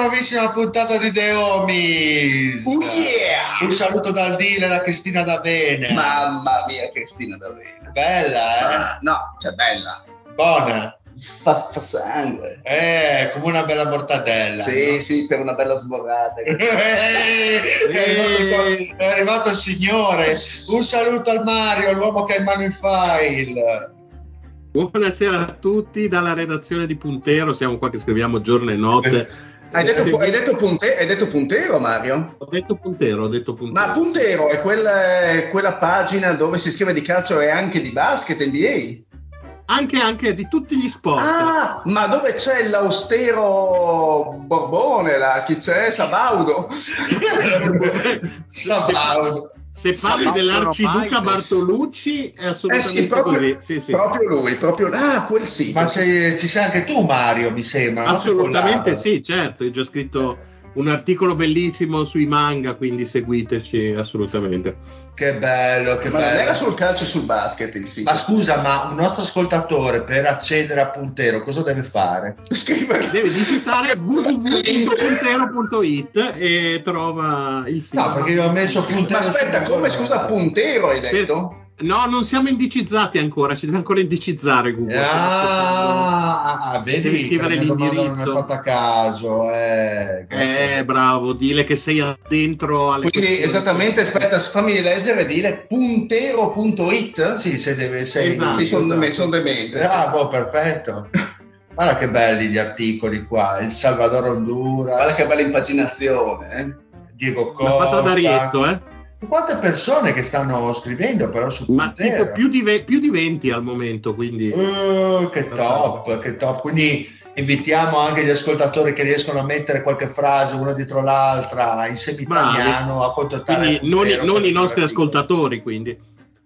nuovissima puntata di The Homies. Oh yeah! Un saluto dal Dile da Cristina da Bene. Mamma mia, Cristina D'Avena. Bella, eh? Ah, no, cioè bella. Buona. Fa, fa sangue. Eh, come una bella mortadella. Sì, no? sì, per una bella sborrata. Eh, è, arrivato, il- è arrivato il signore. Un saluto al Mario, l'uomo che ha in mano il file. Buonasera a tutti dalla redazione di Puntero, siamo qua che scriviamo giorno e notte. Hai detto, Sì. hai, detto punte- hai detto puntero, Mario? Ho detto Puntero, ho detto Puntero. Ma puntero è quella, è quella pagina dove si scrive di calcio e anche di basket NBA? Anche, anche di tutti gli sport. Ah, ma dove c'è l'austero Borbone, la, chi c'è? Sabaudo? Sabaudo. Se parli dell'arciduca. Bartolucci è Eh assolutamente sì, proprio, così. Sì, sì. proprio lui, proprio Ah, quel sì. Ma ci sei anche tu, Mario, mi sembra. no? Assolutamente Che sì, certo, ho già scritto un articolo bellissimo sui manga, quindi seguiteci assolutamente. Che bello, che Ma non bello. era sul calcio e sul basket il sito. Ma scusa, ma un nostro ascoltatore per accedere a Puntero cosa deve fare? Scrivere. Deve digitare www.puntero.it e trova il sito. No, perché io ho messo Ma Puntero. aspetta, sul- come scusa, puntero hai Per- detto? No, non siamo indicizzati ancora, ci deve ancora indicizzare Google. Ah, ah, vedi Devi che scrivere domanda non è l'indirizzo. fatta a caso. Eh, Eh, bravo, dile che sei dentro alle Quindi questioni. esattamente, aspetta, fammi leggere e dire puntero.it? Sì, se deve essere. Esatto. Sì, sono deme- sono demente. Bravo, perfetto. Guarda che belli gli articoli qua. Il Salvador Honduras, Guarda che bella impaginazione. eh. Diego L'ha fatta Costa. Darietto, eh? Quante persone che stanno scrivendo però su Ma tipo più di, ve- più di 20 al momento, quindi... Uh, che top, che top. Quindi invitiamo anche gli ascoltatori che riescono a mettere qualche frase una dietro l'altra in semi-italiano a contattare quindi non, i- non i nostri ascoltatori, quindi.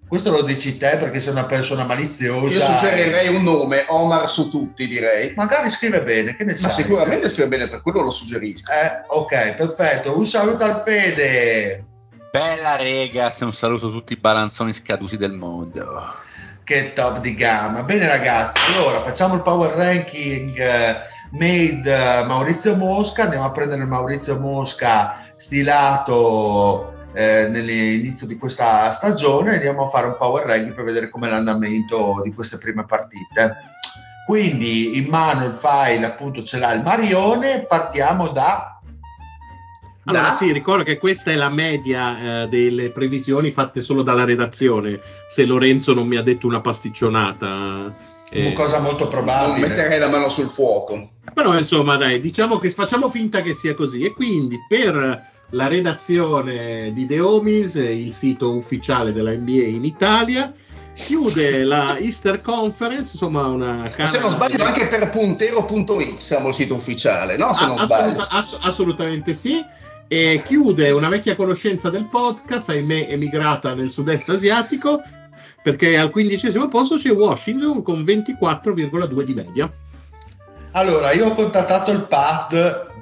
Questo lo dici te perché sei una persona maliziosa. Io suggerirei un nome, Omar su tutti direi. Magari scrive bene, che ne Ma sai? sicuramente scrive bene, per quello lo suggerisco. Eh, ok, perfetto. Un saluto al Fede. Bella ragazzi, un saluto a tutti i balanzoni scaduti del mondo. Che top di gamma. Bene ragazzi, allora facciamo il power ranking eh, made eh, Maurizio Mosca. Andiamo a prendere Maurizio Mosca stilato eh, nell'inizio di questa stagione e andiamo a fare un power ranking per vedere com'è l'andamento di queste prime partite. Quindi in mano il file appunto ce l'ha il Marione, partiamo da... Allora, sì, ricordo che questa è la media eh, delle previsioni fatte solo dalla redazione. Se Lorenzo non mi ha detto una pasticcionata. eh. Una cosa molto Non probabile. metterei la mano sul fuoco. Però, insomma, dai, diciamo che facciamo finta che sia così. E quindi per la redazione di The Homies, eh, il sito ufficiale della NBA in Italia, chiude la Easter Conference, insomma, una Ma se non sbaglio anche per puntero.it siamo il sito ufficiale, no? Se non Ah, sbaglio. assoluta- ass- assolutamente sì. E chiude una vecchia conoscenza del podcast, ahimè emigrata nel sud-est asiatico, perché al quindicesimo posto c'è Washington con 24,2 di media. Allora, io ho contattato il Pat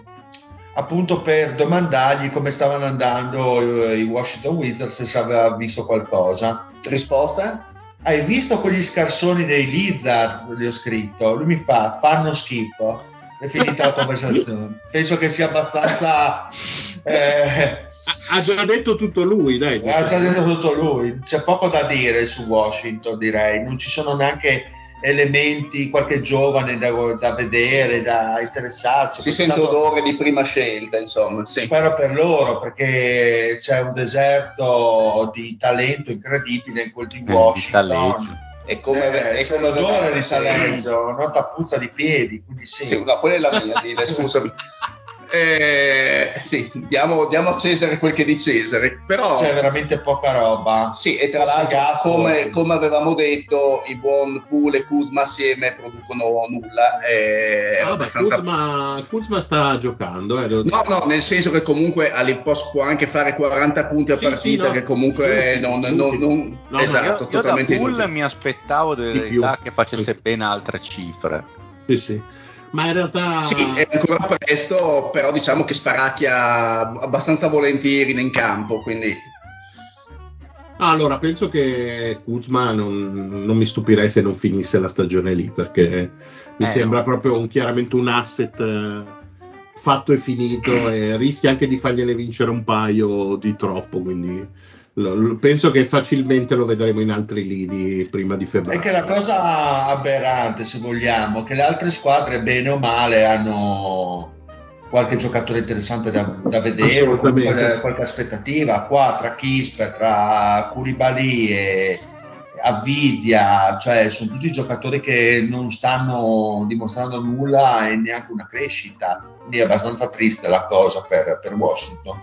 appunto per domandargli come stavano andando eh, i Washington Wizards e se aveva visto qualcosa. Risposta? hai visto quegli scarsoni dei Lizard? Gli ho scritto. Lui mi fa, fanno schifo. È finita la conversazione. Penso che sia abbastanza... eh, Ha già detto tutto lui, dai. ha già detto tutto lui. C'è poco da dire su Washington, direi. Non ci sono neanche elementi, qualche giovane da, da vedere, da interessarsi. Si sente Tanto- odore di prima scelta, insomma. Sì. Spero per loro perché c'è un deserto di talento incredibile in quel di Eh, di Washington. taleggio. È come, Eh, è c'è come l'odore di taleggio, nota puzza di piedi, quindi sì. Sì, no, quella è la mia, dire, scusami. Eh, sì, diamo, diamo a Cesare quel che è di Cesare, però C'è veramente poca roba. sì, e tra l'altro, Gatto- come, come avevamo detto, i buon Pool e Kuzma assieme producono nulla. eh, È Ah, vabbè, abbastanza Kuzma, Kuzma sta giocando, eh, devo dire. No, no, nel senso che comunque all'impost può anche fare 40 punti a Sì, partita, sì, no. che comunque non, non- non- No, no, esatto, Io, io da totalmente Pool mi aspettavo delle Di più. verità che facesse ben altre cifre. Sì, sì. Ma in realtà... Sì, è ancora presto, però diciamo che sparacchia abbastanza volentieri in campo, quindi Ah, Allora, penso che Kuzma non, non mi stupirei se non finisse la stagione lì, perché mi Eh, sembra no. proprio un, chiaramente un asset eh, fatto e finito e rischia anche di fargliene vincere un paio di troppo, quindi penso che facilmente lo vedremo in altri lidi prima di È febbraio. che la cosa aberrante, se vogliamo, che le altre squadre, bene o male, hanno qualche giocatore interessante da, da vedere, comunque qualche aspettativa. Qua tra Kisper, tra Koulibaly e Avidia, cioè sono tutti giocatori che non stanno dimostrando nulla e neanche una crescita. Quindi è abbastanza triste la cosa per, per Washington.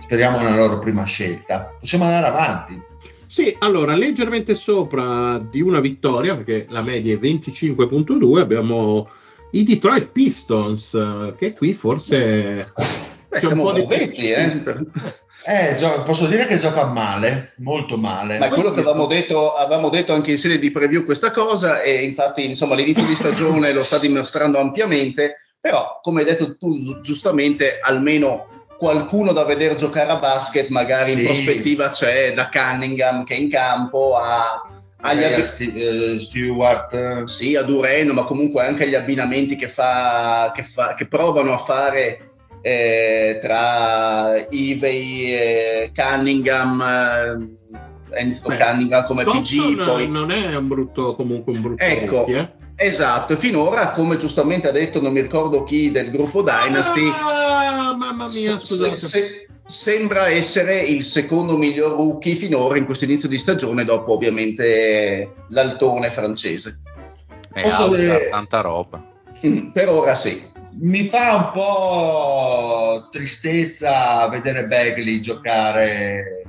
Speriamo nella loro prima scelta. Possiamo andare avanti. Sì, allora, leggermente sopra di una vittoria, perché la media è 25.2, abbiamo i Detroit Pistons, che qui forse... beh, c'è un siamo po' di perfetti, eh. Eh, gio- posso dire che gioca male, molto male. Ma è quello che avevamo detto, avevamo detto anche in sede di preview questa cosa e infatti insomma l'inizio di stagione lo sta dimostrando ampiamente, però come hai detto tu gi- giustamente almeno qualcuno da vedere giocare a basket magari Sì. in prospettiva c'è da Cunningham che è in campo a, agli Magari a abbi- Sti- eh, Stewart, eh, sì, a Duren, ma comunque anche agli abbinamenti che, fa, che, fa- che provano a fare eh, tra Ivey e Cunningham, eh, Enzo Cunningham come PG, Thompson poi non è un brutto, comunque un brutto Ecco, rookie, eh. Esatto, e finora, come giustamente ha detto, non mi ricordo chi del gruppo Dynasty, Ah, mamma mia, se- scusate. se- sembra essere il secondo miglior rookie finora in questo inizio di stagione, dopo ovviamente l'altone francese. E Posso Ausa, dire- tanta roba. Mm, Per ora sì. mi fa un po' tristezza vedere Bagley giocare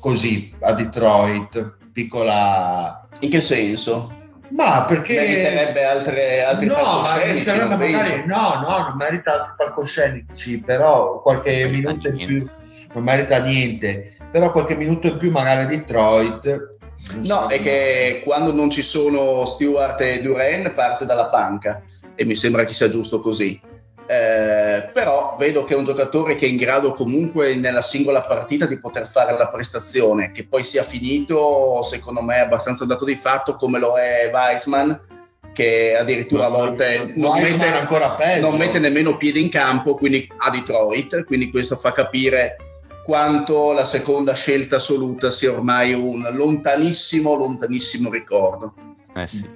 così a Detroit, piccola... In che senso? Ma perché... Meriterebbe altre, altri no, palcoscenici, magari, no, no, non merita altri palcoscenici, però qualche Non minuto in più non merita niente, però qualche minuto in più magari Detroit. No, è che quando non ci sono Stewart e Duren parte dalla panca e mi sembra che sia giusto così. Eh, però vedo che è un giocatore che è in grado comunque nella singola partita di poter fare la prestazione, che poi sia finito, secondo me è abbastanza dato di fatto come lo è Weissman, che addirittura a volte non mette, non mette nemmeno piede in campo, quindi a Detroit, quindi questo fa capire quanto la seconda scelta assoluta sia ormai un lontanissimo, lontanissimo ricordo. Eh sì.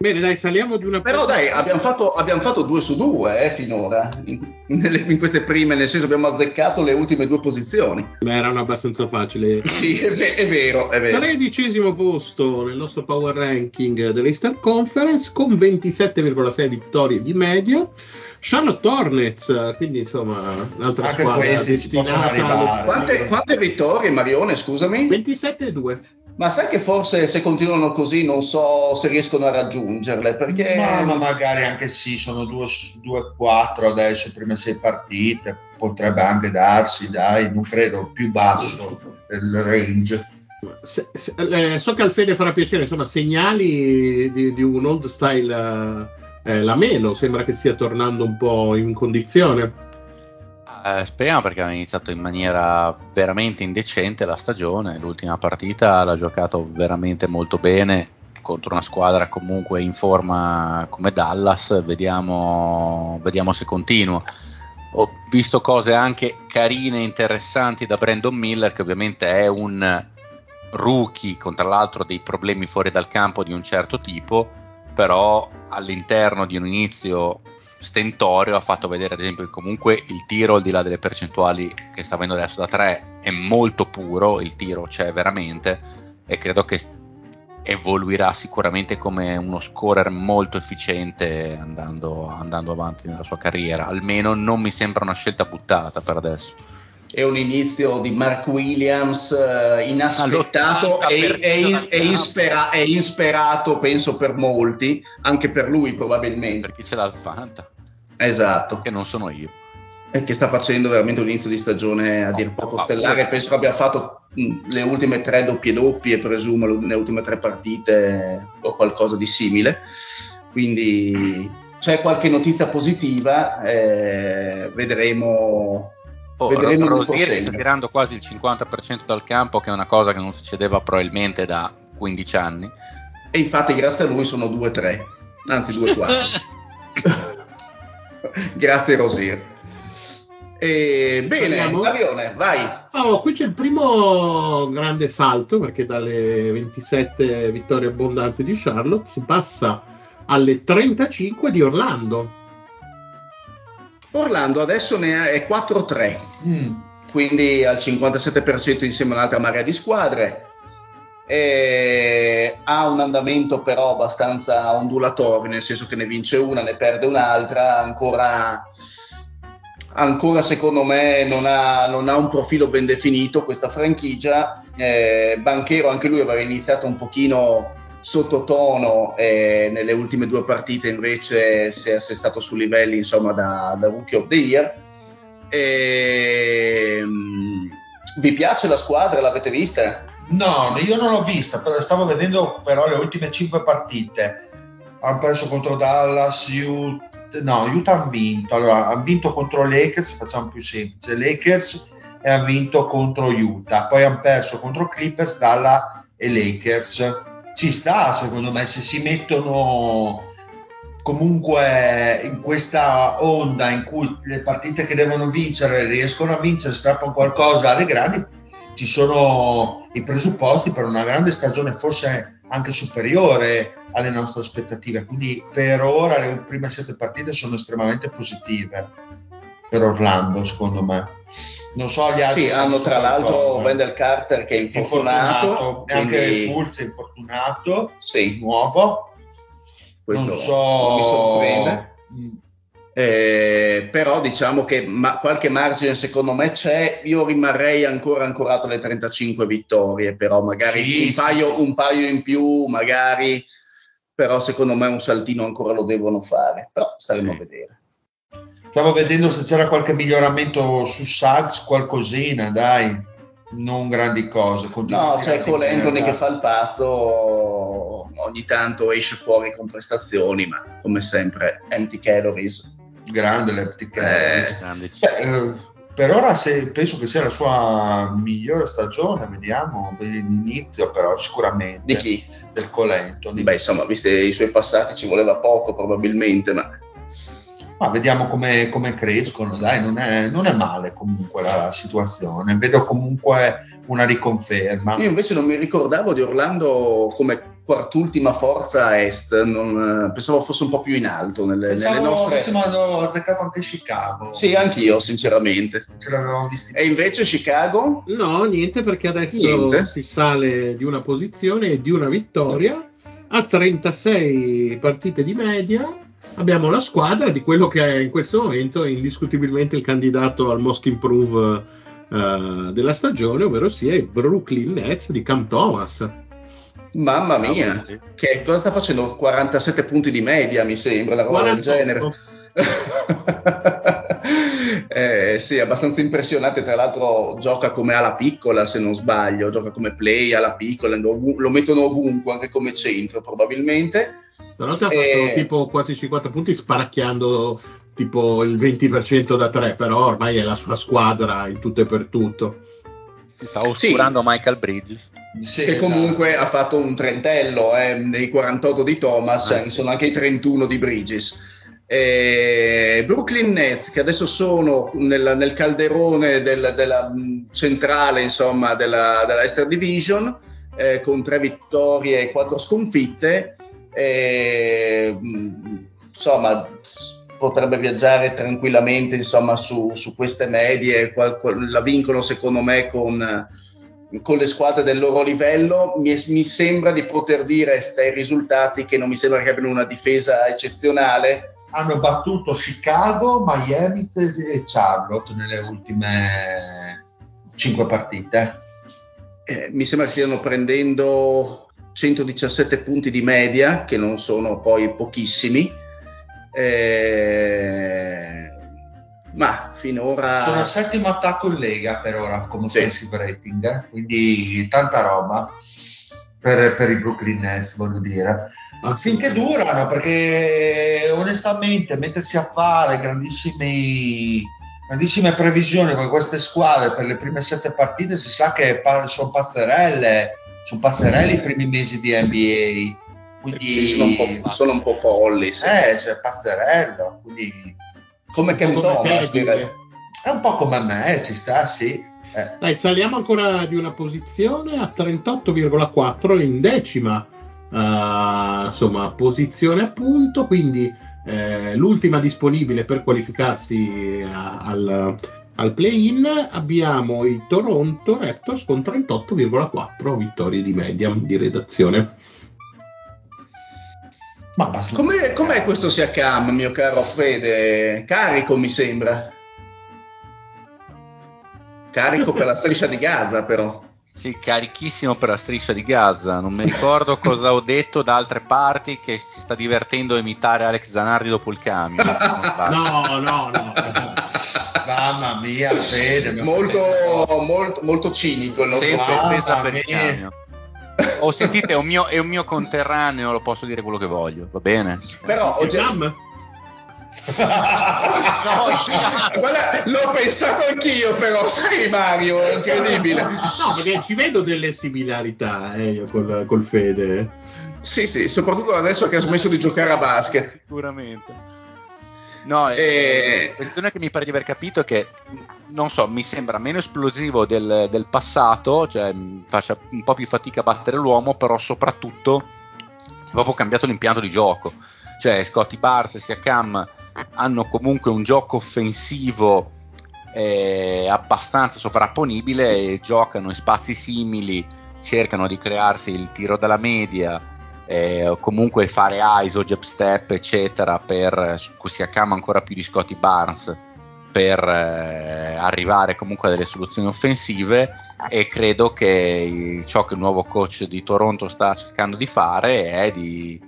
Bene, dai, saliamo di una Però dai, abbiamo fatto, abbiamo fatto due su due eh, finora, in, nelle- in queste prime, nel senso abbiamo azzeccato le ultime due posizioni. Beh, erano abbastanza facili. Sì, è, è vero, è vero. Tredicesimo posto nel nostro power ranking dell'Eastern Conference con 27,6 vittorie di media. Charlotte Hornets, quindi insomma un'altra Anche squadra questi possono arrivare. Quante, quante vittorie, Marione, scusami? 27,2. Ma sai che forse se continuano così non so se riescono a raggiungerle, perché... Ma, ma magari anche sì, sono 2-4 adesso, prime sei partite, potrebbe anche darsi, dai, non credo, più basso il range. Se- se- eh, so che al Fede farà piacere, insomma, segnali di, di un old style eh, la meno, sembra che stia tornando un po' in condizione. Eh, speriamo perché aveva iniziato in maniera veramente indecente la stagione. L'ultima partita l'ha giocato veramente molto bene contro una squadra comunque in forma come Dallas. Vediamo, vediamo se continua. Ho visto cose anche carine e interessanti da Brandon Miller, che ovviamente è un rookie con tra l'altro dei problemi fuori dal campo di un certo tipo, però all'interno di un inizio stentorio ha fatto vedere ad esempio che comunque il tiro al di là delle percentuali che sta avendo adesso da 3 è molto puro, il tiro c'è veramente e credo che evoluirà sicuramente come uno scorer molto efficiente andando, andando avanti nella sua carriera, almeno non mi sembra una scelta buttata per adesso è un inizio di Mark Williams eh, inaspettato e, e, e, inspera, e, insperato, penso, per molti, anche per lui probabilmente. Per chi ce l'ha al Fanta. Esatto. Che non sono io. E che sta facendo veramente un inizio di stagione a dir poco stellare. Penso che abbia fatto mh, le ultime tre doppie doppie, presumo, le ultime tre partite o qualcosa di simile. Quindi c'è qualche notizia positiva, eh, vedremo Oh, Vedremo Rosier sta tirando quasi il 50% dal campo, che è una cosa che non succedeva probabilmente da 15 anni. E infatti, grazie a lui sono 2-3, anzi 2-4. grazie, Rosier. E, bene, Marione, vai. Oh, qui c'è il primo grande salto perché dalle 27 vittorie abbondanti di Charlotte si passa alle 35 di Orlando Orlando adesso ne è 4-3, mm. quindi al 57% insieme a un'altra marea di squadre. E ha un andamento però abbastanza ondulatorio, nel senso che ne vince una, ne perde un'altra, ancora, ancora secondo me non ha, non ha, un profilo ben definito questa franchigia. Eh, Banchero anche lui aveva iniziato un pochino sottotono e nelle ultime due partite invece si è assestato su livelli insomma da, da Rookie of the Year. E, um, vi piace la squadra? L'avete vista? No, io non l'ho vista, stavo vedendo però le ultime cinque partite. Hanno perso contro Dallas, Utah, no, Utah hanno vinto. Allora, hanno vinto contro Lakers, facciamo più semplice, Lakers e hanno vinto contro Utah. Poi hanno perso contro Clippers, Dallas e Lakers ci sta secondo me se si mettono comunque in questa onda in cui le partite che devono vincere riescono a vincere, strappano qualcosa alle grandi, ci sono i presupposti per una grande stagione forse anche superiore alle nostre aspettative. Quindi per ora le prime sette partite sono estremamente positive per Orlando, secondo me non so gli altri. Sì, hanno tra l'altro Wendell Carter che è infortunato. infortunato quindi... E anche Fulz è infortunato, sì. nuovo. Questo non, so... non mi sorprende. Eh, però diciamo che ma, qualche margine secondo me c'è, io rimarrei ancora ancorato alle 35 vittorie, però magari sì, un, paio, sì. un, paio, in più, magari, però secondo me un saltino ancora lo devono fare, però staremo sì. a vedere. Stavo vedendo se c'era qualche miglioramento su Suggs, qualcosina, dai, non grandi cose. No, c'è Cole Anthony che fa il pazzo, ogni tanto esce fuori con prestazioni, ma come sempre, empty calories. Grande calories. Eh, Beh, per ora se, penso che sia la sua migliore stagione, vediamo l'inizio però sicuramente. Di chi? Del Cole Anthony. Beh, insomma, visti i suoi passati ci voleva poco probabilmente, ma ma vediamo come, come crescono, dai, non è, non è, male comunque la situazione, vedo comunque una riconferma. Io invece non mi ricordavo di Orlando come quart'ultima forza est, non, pensavo fosse un po' più in alto nelle, pensavo, nelle nostre... Pensavo hanno azzeccato anche Chicago. Sì, anch'io sinceramente. Ce l'avevamo visto. E invece Chicago? No, niente perché adesso niente. si sale di una posizione e di una vittoria a 36 partite di media abbiamo la squadra di quello che è in questo momento indiscutibilmente il candidato al most improve uh, della stagione, ovvero sia i Brooklyn Nets di Cam Thomas. Mamma mia, che cosa sta facendo? 47 punti di media, mi sembra, una roba del genere. eh, sì, abbastanza impressionante. Tra l'altro, gioca come ala piccola, se non sbaglio, gioca come play alla piccola, lo mettono ovunque, anche come centro, probabilmente. Stanotte ha fatto eh, tipo quasi 50 punti sparacchiando tipo il 20% da 3, però ormai è la sua squadra in tutto e per tutto. Si sta oscurando sì. Michael Bridges. Sì, che comunque esatto. ha fatto un trentello eh, nei 48 di Thomas, ah, sono anche i 31 di Bridges. Eh, Brooklyn Nets che adesso sono nel, nel calderone del, della centrale insomma della, della Esther Division eh, con tre vittorie e quattro sconfitte eh, insomma potrebbe viaggiare tranquillamente insomma su, su queste medie qual, qual, la vincono secondo me con, con le squadre del loro livello mi, mi sembra di poter dire dai risultati che non mi sembra che abbiano una difesa eccezionale hanno battuto Chicago, Miami e Charlotte nelle ultime cinque partite. Eh, mi sembra che stiano prendendo 117 punti di media, che non sono poi pochissimi. Eh, ma finora sono il settimo attacco in lega per ora come sì. offensive rating, eh? quindi tanta roba per, per, i Brooklyn Nets, voglio dire. Ah, Finché durano, perché onestamente mettersi a fare grandissime previsioni con queste squadre per le prime sette partite si sa che sono passerelle, sono passerelle i primi mesi di NBA. Quindi sì, sono, un po', sono un po' folli. Sì. Eh, cioè passerello. Quindi... Come Ken Thomas, È un po' come me, ci sta, sì. Eh. Dai, saliamo ancora di una posizione a 38,4 in decima uh, insomma, posizione appunto, quindi eh, l'ultima disponibile per qualificarsi a, al, al play-in abbiamo i Toronto Raptors con 38,4 vittorie di media di redazione. Ma com'è, com'è questo Siakam, mio caro Fede? Carico mi sembra. Carico per la striscia di Gaza, però. Sì, carichissimo per la striscia di Gaza. Non mi ricordo cosa ho detto da altre parti che si sta divertendo a imitare Alex Zanardi dopo il camion. no, no, no. Mamma mia, Fede. Molto, molto, molto cinico il nostro Senza offesa per il camion. Oh, sentite, è un, mio, è un mio conterraneo, lo posso dire quello che voglio, va bene? Però ho già no, guarda, l'ho pensato anch'io, però, sai, Mario, è incredibile. No, perché ci vedo delle similarità eh, io col, col Fede. Sì, sì, soprattutto adesso che ha smesso di giocare a basket. Sicuramente. No, e... la questione che mi pare di aver capito è che, non so, mi sembra meno esplosivo del, del passato, cioè faccia un po' più fatica a battere l'uomo, però soprattutto proprio cambiato l'impianto di gioco. Cioè Scotty Barnes e Siakam hanno comunque un gioco offensivo eh, abbastanza sovrapponibile e giocano in spazi simili, cercano di crearsi il tiro dalla media eh, comunque fare ISO, jab step eccetera per Siakam ancora più di Scotty Barnes per eh, arrivare comunque a delle soluzioni offensive e credo che ciò che il nuovo coach di Toronto sta cercando di fare è di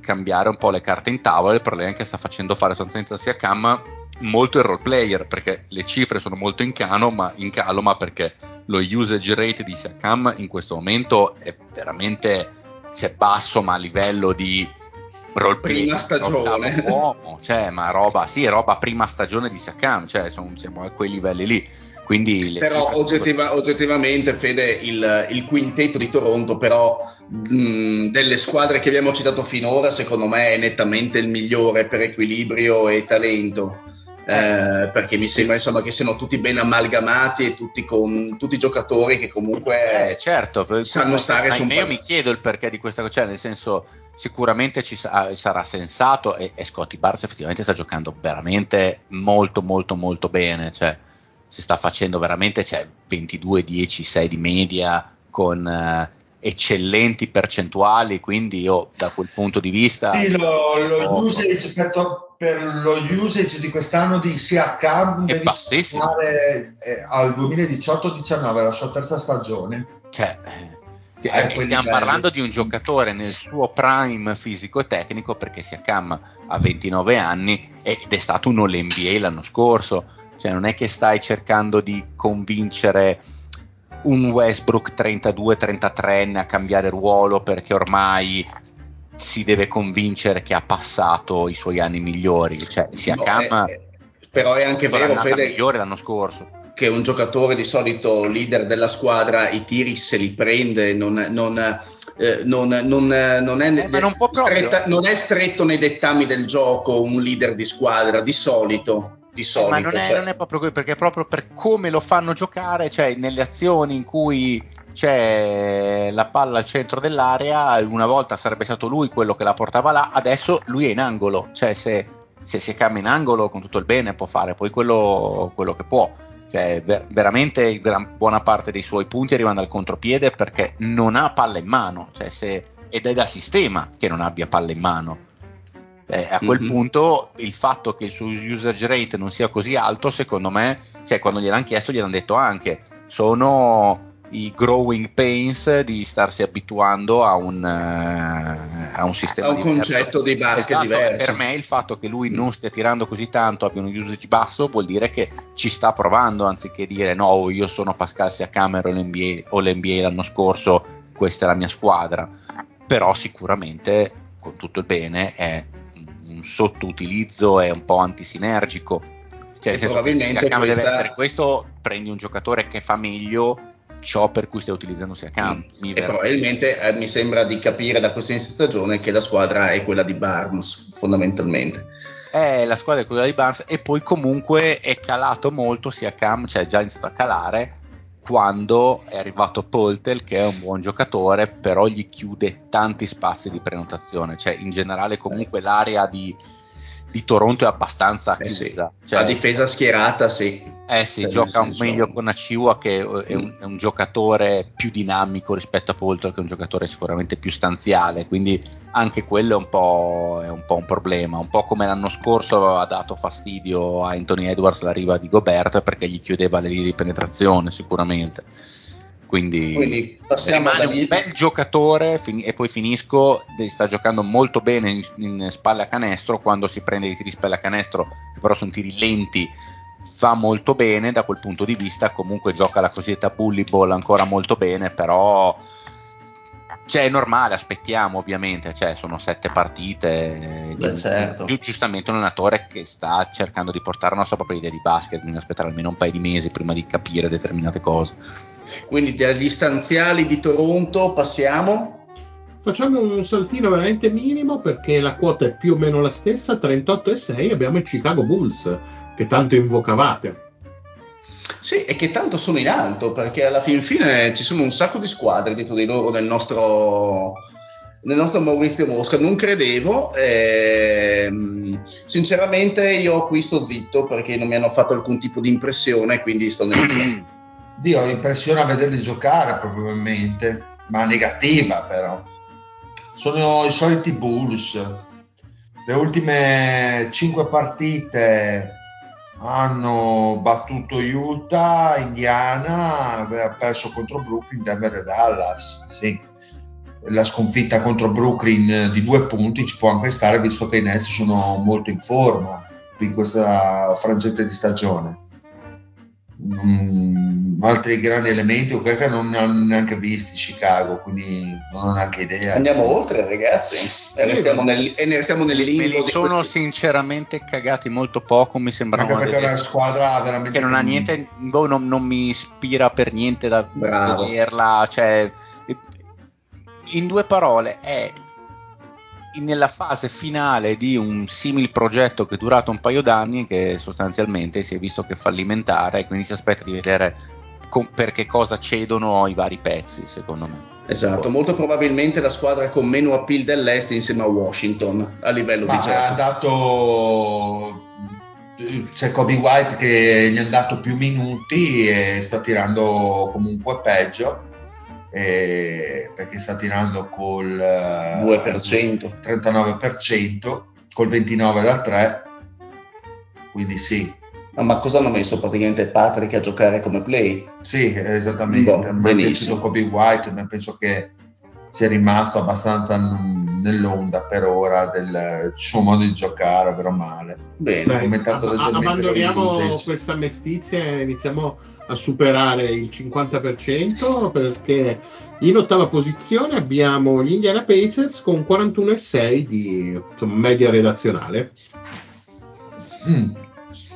cambiare un po' le carte in tavola. Il problema è che sta facendo fare sostanzialmente a Siakam molto il role player perché le cifre sono molto in, cano, ma, in calo, ma perché lo usage rate di Siakam in questo momento è veramente cioè, basso, ma a livello di role player. Prima stagione. Uomo, cioè, ma roba, sì, roba prima stagione di Siakam, cioè son, siamo a quei livelli lì. Quindi però oggettiva, oggettivamente, Fede, il, il quintetto di Toronto però mh, delle squadre che abbiamo citato finora, secondo me è nettamente il migliore per equilibrio e talento. Eh, perché mi sembra insomma che siano tutti ben amalgamati e tutti con tutti giocatori che comunque eh, certo, sanno stare su un io mi chiedo il perché di questa cosa, cioè nel senso sicuramente ci sa- sarà sensato e, e Scotty Barnes effettivamente sta giocando veramente molto molto molto bene, cioè si sta facendo veramente cioè, 22 10 6 di media con eh, eccellenti percentuali, quindi io da quel punto di vista... Sì, lo, lo usage per, to- per, lo usage di quest'anno di Siakam è bassissimo. Fare, eh, al 2018-19, la sua terza stagione. Cioè, eh, stiamo livelli. parlando di un giocatore nel suo prime fisico e tecnico perché Siakam ha 29 anni ed è stato un All-NBA l'anno scorso, cioè non è che stai cercando di convincere un Westbrook 32-33enne a cambiare ruolo perché ormai si deve convincere che ha passato i suoi anni migliori. Cioè, Siakam no, è, però è anche vero, Fede, migliore l'anno scorso che un giocatore di solito leader della squadra i tiri se li prende, non, non, eh, non, non è, eh, stretta, non, è stretto nei dettami del gioco un leader di squadra, di solito. Di solito, eh, ma non è, cioè. non è proprio così, perché proprio per come lo fanno giocare, cioè nelle azioni in cui c'è la palla al centro dell'area, una volta sarebbe stato lui quello che la portava là, adesso lui è in angolo, cioè se, se si cambia in angolo con tutto il bene può fare poi quello, quello che può cioè, ver- veramente gran, buona parte dei suoi punti arrivano dal contropiede perché non ha palla in mano, cioè se, ed è da sistema che non abbia palla in mano. Eh, a quel mm-hmm. punto il fatto che il suo usage rate non sia così alto, secondo me, cioè quando gliel'hanno chiesto, gliel'hanno detto anche, sono i growing pains di starsi abituando a un, uh, a un sistema a un concetto di basket esatto, diverso. Per me il fatto che lui non stia tirando così tanto, abbia un usage basso, vuol dire che ci sta provando anziché dire no, io sono Pascal Siakam o l'NBA, o l'NBA l'anno scorso, questa è la mia squadra. Però sicuramente, con tutto il bene, è un sottoutilizzo, è un po' antisinergico. Cioè, nel senso che se questa... deve essere questo, prendi un giocatore che fa meglio ciò per cui stai utilizzando Siakam. Mm. E probabilmente eh, mi sembra di capire da questa inizio stagione che la squadra è quella di Barnes, fondamentalmente. Eh, la squadra è quella di Barnes e poi comunque è calato molto Siakam, cioè è già iniziato a calare quando è arrivato Poltel che è un buon giocatore però gli chiude tanti spazi di prenotazione cioè in generale comunque l'area di di Toronto è abbastanza eh chiusa. Sì. Cioè, la difesa schierata, sì. Eh sì, cioè, gioca meglio con Aciwa che è un, è un, giocatore più dinamico rispetto a Polter che è un giocatore sicuramente più stanziale, quindi anche quello è un, po', è un po' un problema, un po' come l'anno scorso ha dato fastidio a Anthony Edwards la riva di Gobert perché gli chiudeva le linee di penetrazione sicuramente quindi, quindi rimane un bel giocatore fin- e poi finisco sta giocando molto bene in, in, spalle a canestro quando si prende i tiri spalle a canestro che però sono tiri lenti fa molto bene da quel punto di vista comunque gioca la cosiddetta bully ball ancora molto bene però cioè, è normale, aspettiamo ovviamente, cioè, sono sette partite. Beh, certo. Più giustamente un allenatore che sta cercando di portare una sua propria idea di basket, bisogna aspettare almeno un paio di mesi prima di capire determinate cose. Quindi dagli stanziali di Toronto passiamo? Facciamo un saltino veramente minimo perché la quota è più o meno la stessa, 38,6 abbiamo i Chicago Bulls che tanto invocavate. Sì, e che tanto sono in alto perché alla fin fine ci sono un sacco di squadre dietro di loro nel nostro, nel nostro Maurizio Mosca. Non credevo, ehm, sinceramente io qui sto zitto perché non mi hanno fatto alcun tipo di impressione, quindi sto nel... Dio, ho impressione a vederli giocare probabilmente, ma negativa però. Sono i soliti Bulls. Le ultime cinque partite hanno battuto Utah, Indiana, aveva perso contro Brooklyn, Denver e Dallas. Sì. La sconfitta contro Brooklyn di due punti ci può anche stare visto che i Nets sono molto in forma in questa frangente di stagione. Mm, altri grandi elementi o che non ne hanno neanche visti Chicago quindi non ho neanche idea. Andiamo oltre ragazzi. E restiamo, nel, e ne restiamo nel limbo me li sono questi... sinceramente cagati molto poco mi sembra anche perché è una squadra veramente che non ha niente boh, non, non, mi ispira per niente da Bravo. vederla cioè in due parole è nella fase finale di un simil progetto che è durato un paio d'anni che sostanzialmente si è visto che fallimentare e quindi si aspetta di vedere con, per che cosa cedono i vari pezzi secondo me esatto molto probabilmente la squadra con meno appeal dell'est insieme a Washington a livello Ma di gioco ha dato c'è Kobe White che gli ha dato più minuti e sta tirando comunque peggio eh, perché sta tirando col 2%. 39%, col 29% da 3, quindi sì. Ma cosa hanno messo praticamente Patrick a giocare come play? Sì, esattamente. Boh, mi è piaciuto Kobe White, ma penso che sia rimasto abbastanza nell'onda per ora del suo modo di giocare, però male. Bene, Dai, ab- abbandoniamo questa mestizia e iniziamo a superare il 50% perché in ottava posizione abbiamo gli Indiana Pacers con 41,6 di insomma, media redazionale. Mm.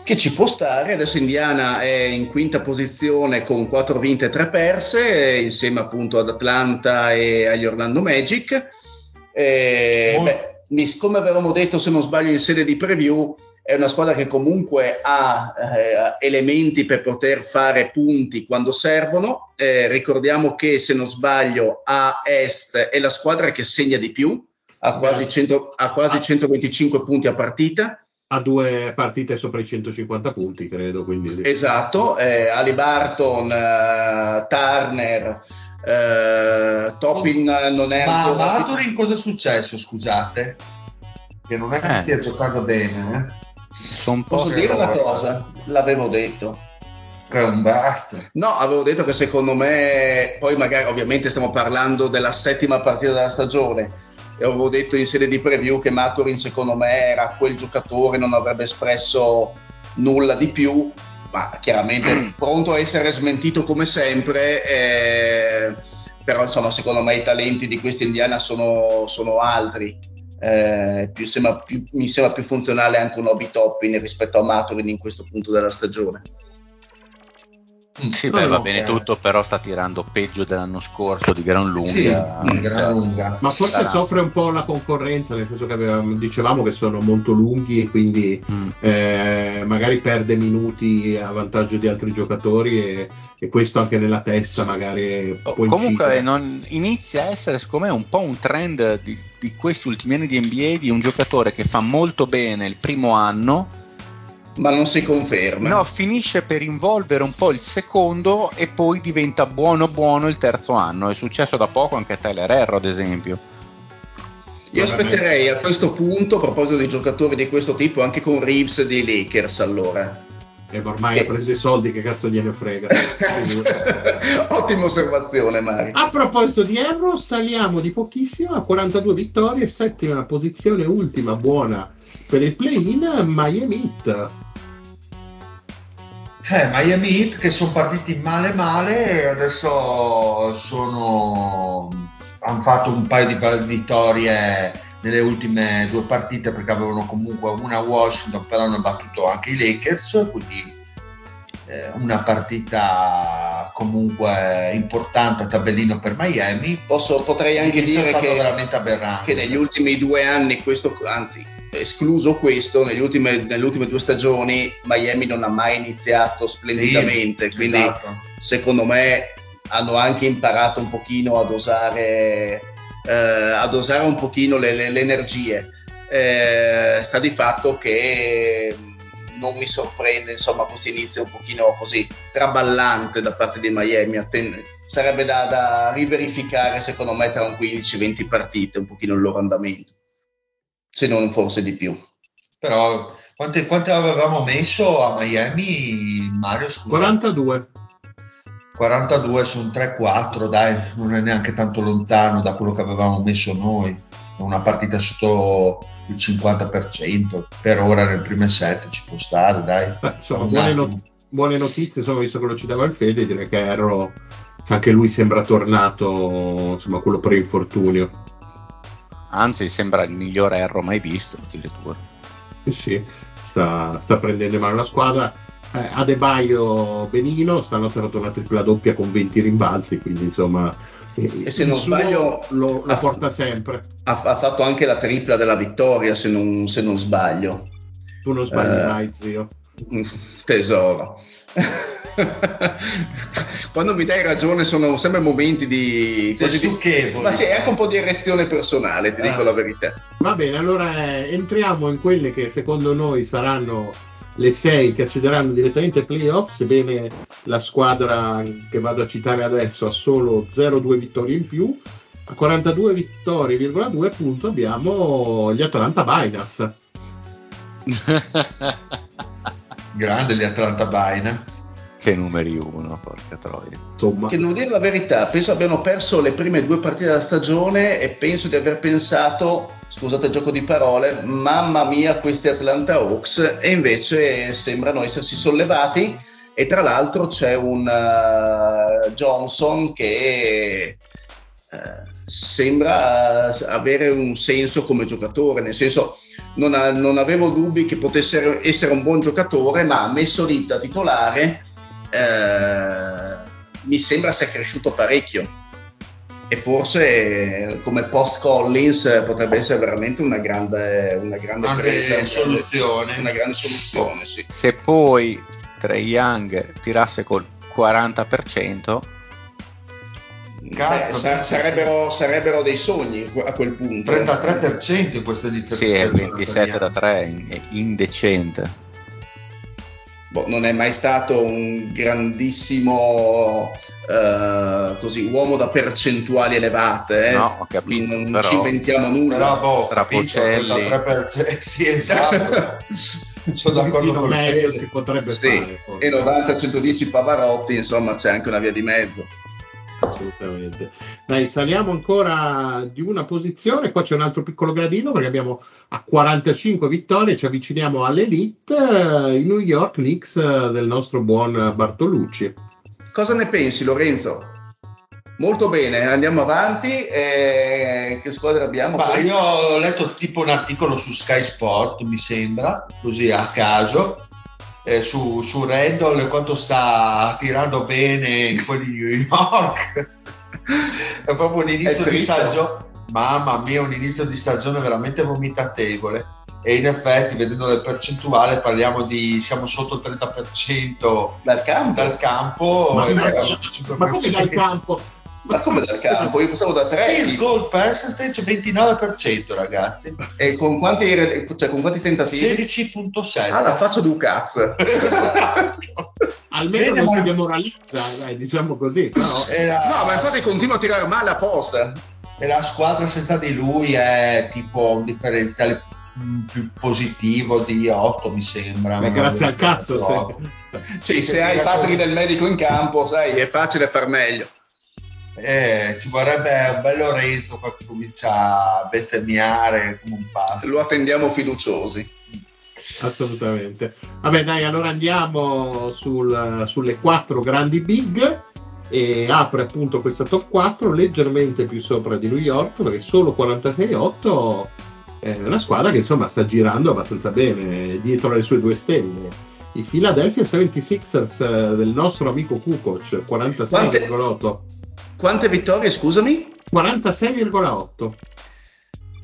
Che ci può stare, adesso Indiana è in quinta posizione con 4 vinte e 3 perse, insieme appunto ad Atlanta e agli Orlando Magic. E, beh, come avevamo detto, se non sbaglio, in sede di preview, è una squadra che comunque ha eh, elementi per poter fare punti quando servono. Eh, ricordiamo che, se non sbaglio, a Est è la squadra che segna di più, ha quasi, 100, ha quasi 125 punti a partita ha due partite sopra i 150 punti, credo. Quindi... Esatto, eh, Ali Barton, eh, Turner, eh, Topin non è Ma ancora... Maturin cosa è successo, scusate? Che non è che eh. stia giocando bene, eh? Posso dire una cosa? L'avevo detto. È un basta. No, avevo detto che secondo me, poi magari ovviamente stiamo parlando della settima partita della stagione, e avevo detto in sede di preview che Maturin secondo me era quel giocatore, non avrebbe espresso nulla di più, ma chiaramente mm. pronto a essere smentito come sempre, eh, però insomma secondo me i talenti di questa Indiana sono, sono altri. Eh, più, sembra più, mi sembra più funzionale anche un Obi Toppin rispetto a Maturin in questo punto della stagione. Sì, beh, va bene tutto, però sta tirando peggio dell'anno scorso di gran lunga. Sì, di gran cioè, lunga. Ma forse sarà. soffre un po' la concorrenza, nel senso che avevamo, dicevamo che sono molto lunghi e quindi mm. eh, magari perde minuti a vantaggio di altri giocatori e, e questo anche nella testa magari può Comunque non, inizia a essere secondo me un po' un trend di, di questi ultimi anni di NBA di un giocatore che fa molto bene il primo anno ma non si conferma. No, finisce per involvere un po' il secondo e poi diventa buono buono il terzo anno. È successo da poco anche a Tyler Herro, ad esempio. Io aspetterei a questo punto, a proposito di giocatori di questo tipo, anche con Reeves dei Lakers allora. E ormai che... ha preso i soldi, che cazzo gliene frega. Ottima osservazione, Mari. A proposito di Erro, saliamo di pochissimo a 42 vittorie, settima posizione, ultima buona per il play-in Miami Heat. Eh, Miami Heat che sono partiti male male e adesso sono... hanno fatto un paio di vittorie nelle ultime due partite perché avevano comunque una Washington però hanno battuto anche i Lakers quindi eh, una partita comunque importante a tabellino per Miami. Posso, potrei anche dire che, che negli ultimi due anni questo anzi escluso questo, ultime, nelle ultime due stagioni Miami non ha mai iniziato splendidamente, sì, quindi esatto. secondo me hanno anche imparato un pochino a dosare, eh, a dosare un pochino le, le, le energie. Eh, sta di fatto che non mi sorprende insomma questo inizio un pochino così traballante da parte di Miami Atten- sarebbe da, da riverificare secondo me tra un 15-20 partite un pochino il loro andamento se non forse di più. Però quante, quante avevamo messo a Miami, Mario? Scusa. 42. 42 su un 3-4, dai, non è neanche tanto lontano da quello che avevamo messo noi. È una partita sotto il 50%, per ora nel primo set ci può stare, dai. Beh, insomma, buone, not- buone, notizie, insomma, visto che lo citava il Fede, direi che Erro, anche lui sembra tornato, insomma, quello pre-infortunio anzi sembra il migliore erro mai visto addirittura. Sì, sì, sta, sta prendendo in mano la squadra. Eh, Adebaio benino, stanotte ha una tripla doppia con 20 rimbalzi, quindi insomma... E se non sbaglio lo, lo porta sempre. Ha, ha, fatto anche la tripla della vittoria, se non, se non sbaglio. Tu non sbagli eh, mai, zio. Tesoro. Quando mi dai ragione sono sempre momenti di... Così di ma sì, è anche un po' di erezione personale, ti ah. dico la verità. Va bene, allora eh, entriamo in quelle che secondo noi saranno le sei che accederanno direttamente ai playoff, sebbene la squadra che vado a citare adesso ha solo 0-2 vittorie in più. A 42 vittorie,2 appunto abbiamo gli Atlanta Binance. Grande gli Atlanta Binance che numeri uno, porca troia. Insomma. Che devo dire la verità, penso abbiano perso le prime due partite della stagione e penso di aver pensato, scusate il gioco di parole, mamma mia questi Atlanta Hawks e invece sembrano essersi sollevati e tra l'altro c'è un uh, Johnson che uh, sembra avere un senso come giocatore, nel senso non, ha, non, avevo dubbi che potesse essere un buon giocatore, ma messo lì da titolare uh, mi sembra sia cresciuto parecchio e forse come post Collins potrebbe essere veramente una grande, una grande presa, soluzione. Una grande soluzione sì. Se poi Trey Young tirasse col 40%, Cazzo, Beh, sarebbero, sarebbero, dei sogni a quel punto. 33% in questa edizione. Sì, è 27 da 3, è indecente boh, non è mai stato un grandissimo uh, così, uomo da percentuali elevate. Eh? No, ho capito. Non però, ci inventiamo nulla. Però, boh, tra Pocelli... 33%, sì, esatto. Sono d'accordo con meglio si potrebbe sì. fare. Forse. E 90-110 Pavarotti, insomma, c'è anche una via di mezzo assolutamente. Dai, saliamo ancora di una posizione. Qua c'è un altro piccolo gradino perché abbiamo a 45 vittorie, ci avviciniamo all'elite. Eh, I New York Knicks eh, del nostro buon Bartolucci. Cosa ne pensi, Lorenzo? Molto bene, andiamo avanti. Eh, che squadra abbiamo? Ma io ho letto tipo un articolo su Sky Sport, mi sembra, così a caso, eh, su, su Randall quanto sta tirando bene in quelli di New York. è proprio un inizio di stagione. Mamma mia, un inizio di stagione veramente vomitatevole. E in effetti, vedendo le percentuali, parliamo di siamo sotto il 30% dal campo. Dal campo ma, ma, ma come dal campo? Ma come dal campo? Io pensavo da 3. Il goal percentage 29%, ragazzi. E con quanti, cioè, con quanti tentativi? 16.7. Ah, la faccio du cazzo. Almeno Bene, non ma... si demoralizza, dai, diciamo così. Però... La... No, ma infatti continua a tirare male apposta. E la squadra senza di lui è tipo un differenziale più positivo di 8 mi sembra Beh, grazie al cazzo se... sì, se hai i padri del medico in campo sai è facile far meglio eh, ci vorrebbe un bel Lorenzo che comincia a bestemmiare come un passo. Lo attendiamo fiduciosi. Assolutamente. Vabbè, dai, allora andiamo sul, sulle quattro grandi big e apre appunto questa top 4 leggermente più sopra di New York perché solo 46-8 è una squadra che insomma sta girando abbastanza bene dietro le sue due stelle i Philadelphia 76ers eh, del nostro amico Kukoc 46,8 quante vittorie, scusami? 46,8.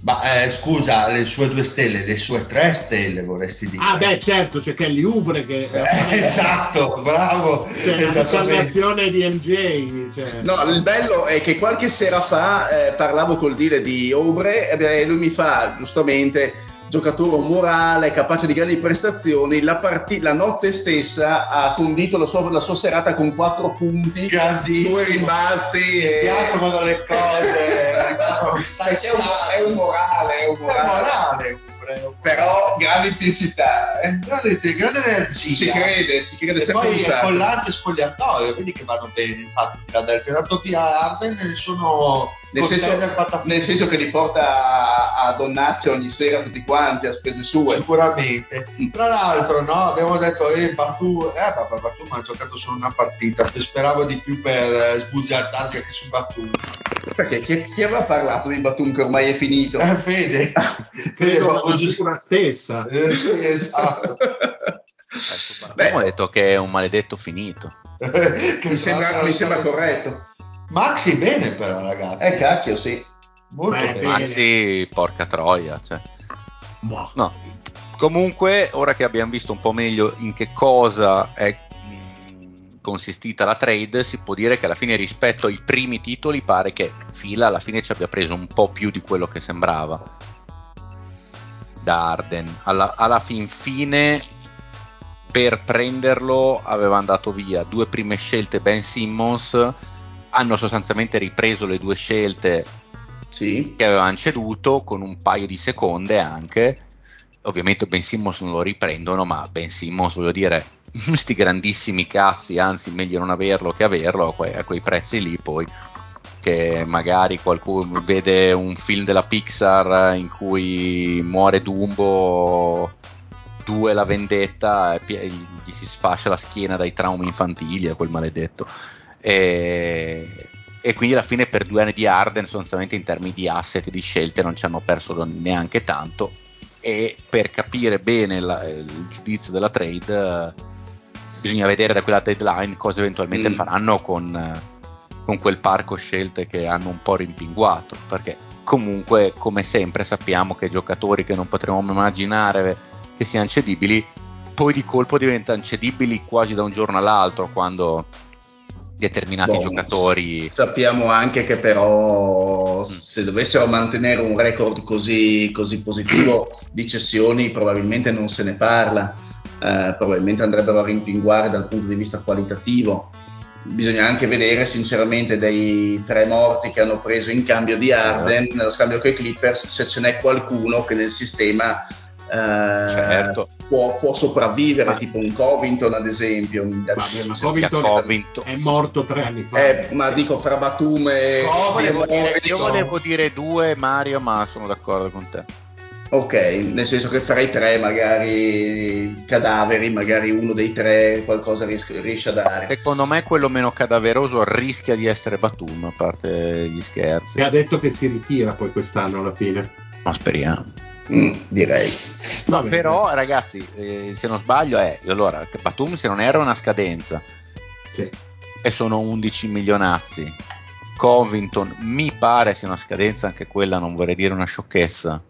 Ma eh, scusa, le sue due stelle, le sue tre stelle vorresti dire? Ah, beh, certo, c'è Kelly Ubre che. Eh, esatto, bravo. Cioè, la salvazione di MJ. Cioè. No, il bello è che qualche sera fa eh, parlavo col dire di Ubre e lui mi fa giustamente giocatore morale, capace di grandi prestazioni, la, parti- la notte stessa ha condito la sua, la sua serata con quattro punti, due rimbalzi. Mi e... piacciono le cose, no, sai, è, un, è un morale, è un morale. È morale però grande intensità eh? grande, grande energia ci crede ci crede e poi è collante spogliatoio vedi che vanno bene infatti Philadelphia dato via Arden sono nel senso, nel senso, che li porta a, a Donnaccia ogni sera tutti quanti a spese sue sicuramente tra l'altro no, abbiamo detto eh Batu eh vabbè Batu ma ha giocato solo una partita speravo di più per eh, sbugiardarmi anche su Batu perché chi, chi, aveva parlato di Batum che ormai è finito? Eh, Fede, Fede la giusto... stessa. Eh, sì, esatto. Ecco, abbiamo detto che è un maledetto finito. mi sembra, mi sembra corretto. Maxi bene però ragazzi. Eh cacchio sì. Molto Beh, bene. Maxi porca troia. Cioè. No. Comunque, ora che abbiamo visto un po' meglio in che cosa è consistita la trade, si può dire che alla fine rispetto ai primi titoli pare che Fila alla fine ci abbia preso un po' più di quello che sembrava da Arden. Alla, alla fin fine per prenderlo aveva dato via due prime scelte Ben Simmons, hanno sostanzialmente ripreso le due scelte sì. che avevano ceduto con un paio di seconde anche. Ovviamente Ben Simmons non lo riprendono, ma Ben Simmons voglio dire questi grandissimi cazzi, anzi meglio non averlo che averlo a, que- a quei prezzi lì poi che magari qualcuno vede un film della Pixar in cui muore Dumbo due la vendetta, gli si sfascia la schiena dai traumi infantili a quel maledetto. E, e quindi alla fine per due anni di Arden sostanzialmente in termini di asset e di scelte non ci hanno perso neanche tanto e per capire bene la, il giudizio della trade bisogna vedere da quella deadline cosa eventualmente mm. faranno con, con quel parco scelte che hanno un po' rimpinguato perché comunque come sempre sappiamo che giocatori che non potremmo immaginare che siano cedibili poi di colpo diventano cedibili quasi da un giorno all'altro quando determinati bon, giocatori. Sappiamo anche che però mm. se dovessero mantenere un record così, così positivo di cessioni probabilmente non se ne parla, eh, probabilmente andrebbero a rimpinguare dal punto di vista qualitativo. Bisogna anche vedere sinceramente dei tre morti che hanno preso in cambio di Arden, nello scambio con i Clippers, se ce n'è qualcuno che nel sistema certo. può, può, sopravvivere, ma, tipo un Covington ad esempio. Ma, ma Covington, Covington, è morto tre anni fa. Eh, ma dico fra Batum e... Volevo dire, io volevo dire due Mario, ma sono d'accordo con te. Ok, nel senso che fra i tre magari cadaveri, magari uno dei tre qualcosa ries- riesce a dare. Secondo me quello meno cadaveroso rischia di essere Batum, a parte gli scherzi. E ha detto che si ritira poi quest'anno alla fine. Ma speriamo. Mm, direi. Vabbè, Però, ragazzi, eh, se non sbaglio, è allora Batum se non era una scadenza sì. e sono 11 milionazzi. Covington mi pare sia una scadenza anche quella, non vorrei dire una sciocchezza.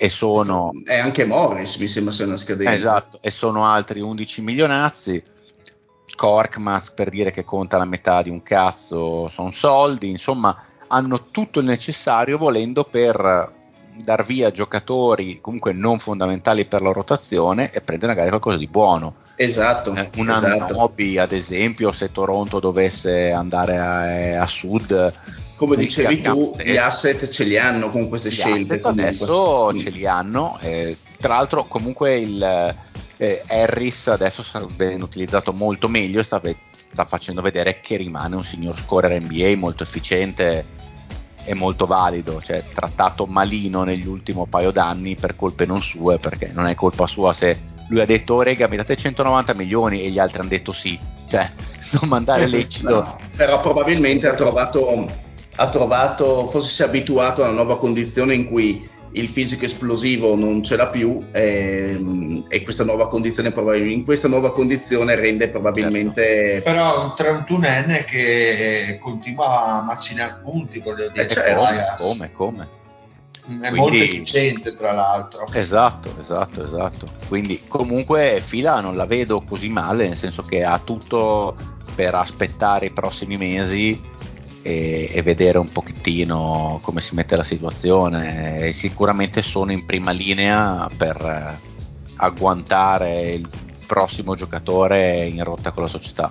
E sono. E anche Morris mi sembra sia una scadenza. Esatto, e sono altri 11 milionazzi. Korkmaz per dire che conta la metà di un cazzo sono soldi, insomma hanno tutto il necessario volendo per dar via giocatori comunque non fondamentali per la rotazione e prendere magari qualcosa di buono. Esatto. Eh, una esatto. Nobi, ad esempio, se Toronto dovesse andare a, eh, a sud. Come dicevi tu, stesso, gli asset ce li hanno con queste scelte. Adesso mm. ce li hanno. Eh, tra l'altro, comunque il eh, Harris adesso viene utilizzato molto meglio. Sta, sta facendo vedere che rimane un signor scorer NBA molto efficiente è molto valido, cioè trattato malino negli ultimi paio d'anni per colpe non sue, perché non è colpa sua se lui ha detto oh rega mi date 190 milioni e gli altri hanno detto sì, cioè non mandare eh, lecito. No, però probabilmente ha trovato, ha trovato, forse si è abituato a una nuova condizione in cui il fisico esplosivo non ce l'ha più e, ehm, e questa nuova condizione in questa nuova condizione rende probabilmente certo. però un 31enne che continua a macinare punti voglio dire eh, certo. come, come, come è Quindi, molto efficiente tra l'altro esatto esatto esatto quindi comunque Fila non la vedo così male nel senso che ha tutto per aspettare i prossimi mesi e, e, vedere un pochettino come si mette la situazione e sicuramente sono in prima linea per eh, agguantare il prossimo giocatore in rotta con la società.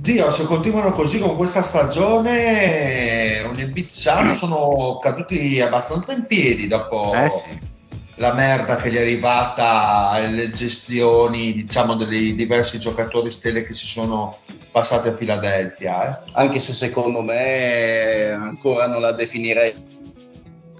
Dio, se continuano così con questa stagione, ogni Bizzano sono caduti abbastanza in piedi dopo eh sì. la merda che gli è arrivata, le gestioni, diciamo, dei diversi giocatori stelle che si sono passati a Filadelfia. Eh? Anche se secondo me ancora non la definirei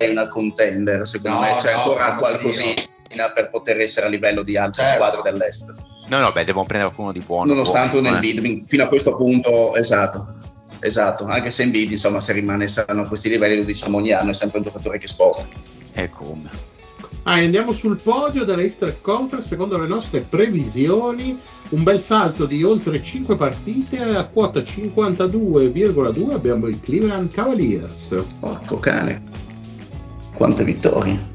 una contender, secondo no, me c'è no, ancora qualcosina per poter essere a livello di altre certo. squadre dell'est. No, no, beh, devono prendere qualcuno di buono. Nonostante buono, un Embiid, eh. fino a questo punto, esatto. Esatto, anche se Embiid, insomma, se rimane sano a questi livelli, lo diciamo ogni anno, è sempre un giocatore che sposta. E come? Ah, andiamo sul podio della Easter Conference secondo le nostre previsioni. Un bel salto di oltre 5 partite a quota 52,2 abbiamo i Cleveland Cavaliers. Porco cane, quante vittorie!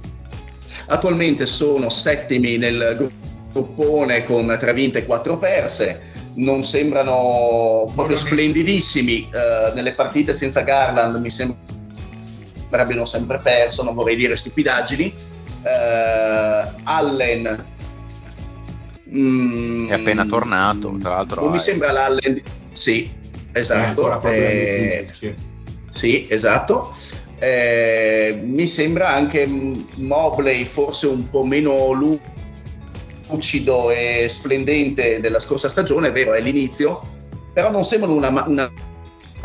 Attualmente sono settimi nel gruppone con 3 vinte e 4 perse. Non sembrano proprio splendidissimi uh, nelle partite senza Garland, mi sembra abbiano sempre perso, non vorrei dire stupidaggini eh, Allen. Mm, è appena tornato tra l'altro non mi sembra l'Allen sì esatto. Eh, sì. esatto. Eh, mi sembra anche Mobley forse un po' meno lucido e splendente della scorsa stagione è vero? È l'inizio. Però non sembra una, una, una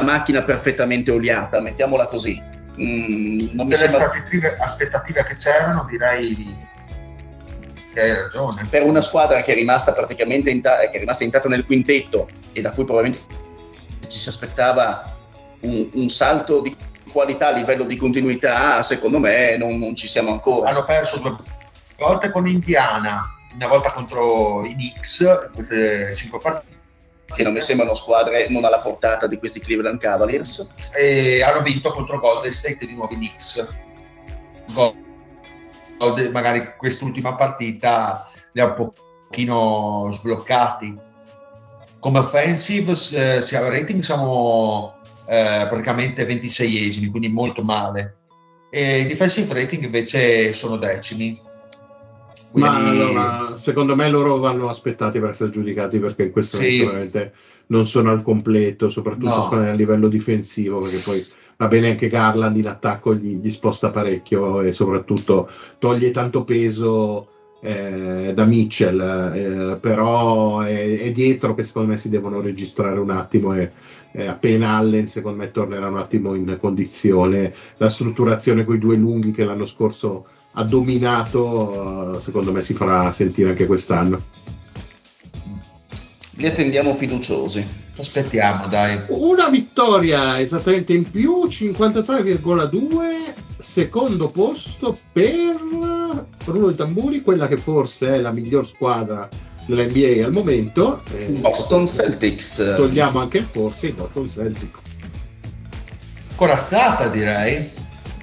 macchina perfettamente oliata mettiamola così Mm, non delle sembra... aspettative, aspettative che c'erano, direi che hai ragione. Per una squadra che è rimasta praticamente inta- che è rimasta intatta nel quintetto e da cui probabilmente ci si aspettava un, un salto di qualità a livello di continuità, secondo me non, non ci siamo ancora. Hanno perso due volte con Indiana, una volta contro i Knicks, queste cinque partite. Che non mi sembrano squadre non alla portata di questi Cleveland Cavaliers. E hanno vinto contro Golden State di nuovo i Knicks. Golden, magari quest'ultima partita li ha un pochino sbloccati. Come offensive, eh, rating siamo eh, praticamente 26esimi, quindi molto male. E i defensive rating invece sono decimi. Quindi... Ma allora, secondo me loro vanno aspettati per essere giudicati perché in questo sì. momento non sono al completo, soprattutto no. a livello difensivo, perché poi va bene anche Garland in attacco gli, gli sposta parecchio e soprattutto toglie tanto peso eh, da Mitchell, eh, però è, è, dietro che secondo me si devono registrare un attimo e eh, appena Allen secondo me tornerà un attimo in condizione, la strutturazione con i due lunghi che l'anno scorso ha dominato, secondo me si farà sentire anche quest'anno. Li attendiamo fiduciosi. Aspettiamo, dai. Una vittoria esattamente in più, 53,2, secondo posto per Bruno Tamburi, quella che forse è la miglior squadra dell'NBA al momento. Eh, Boston Celtics. Togliamo anche il forse, i Boston Celtics. Corazzata direi.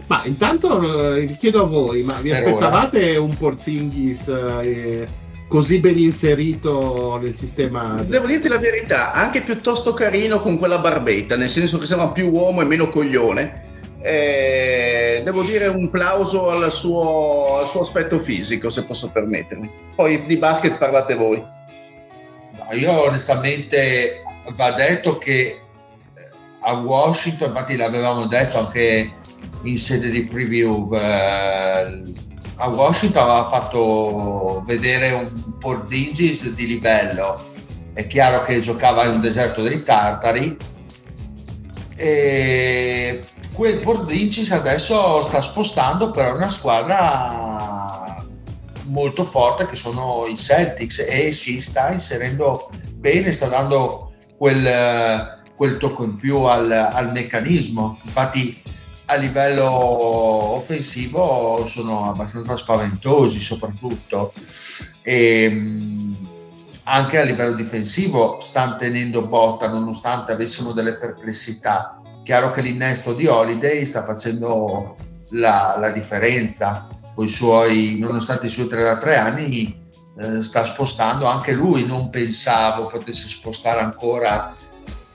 Ma intanto eh, chiedo a voi, ma vi per aspettavate ora. un Porzingis eh, così ben inserito nel sistema? Devo dirti la verità, anche piuttosto carino con quella barbetta, nel senso che sembra più uomo e meno coglione. Eh, devo dire un plauso al suo, al suo, aspetto fisico, se posso permettermi. Poi di basket parlate voi. No, io onestamente va detto che eh, a Washington, infatti l'avevamo detto anche in sede di preview eh, a Washington aveva fatto vedere un Porzingis di livello. È chiaro che giocava in un deserto dei Tartari. E quel Porzingis adesso sta spostando però una squadra molto forte che sono i Celtics e si sta inserendo bene sta dando quel, quel tocco in più al, al meccanismo. Infatti a livello offensivo sono abbastanza spaventosi soprattutto. E mh, anche a livello difensivo stanno tenendo botta nonostante avessimo delle perplessità. Chiaro che l'innesto di Holiday sta facendo la, la differenza. Suoi nonostante i suoi 3 da 3 anni eh, sta spostando anche lui non pensavo potesse spostare ancora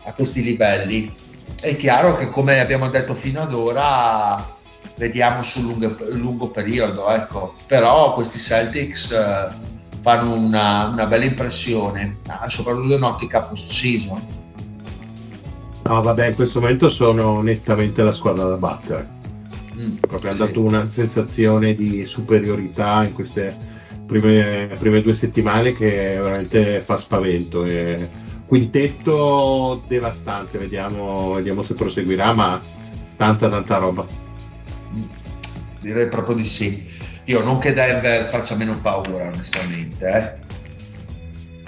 a questi livelli è chiaro che come abbiamo detto fino ad ora vediamo sul lungo, lungo periodo, ecco. però questi Celtics eh, fanno una, una, bella impressione, soprattutto in ottica post-season. No, vabbè, in questo momento sono nettamente la squadra da battere. Mm, Proprio sì. dato una sensazione di superiorità in queste prime, prime due settimane che veramente fa spavento. E quintetto devastante, vediamo, vediamo se proseguirà, ma tanta tanta roba. Direi proprio di sì. Io non che Denver faccia meno paura, onestamente. Eh.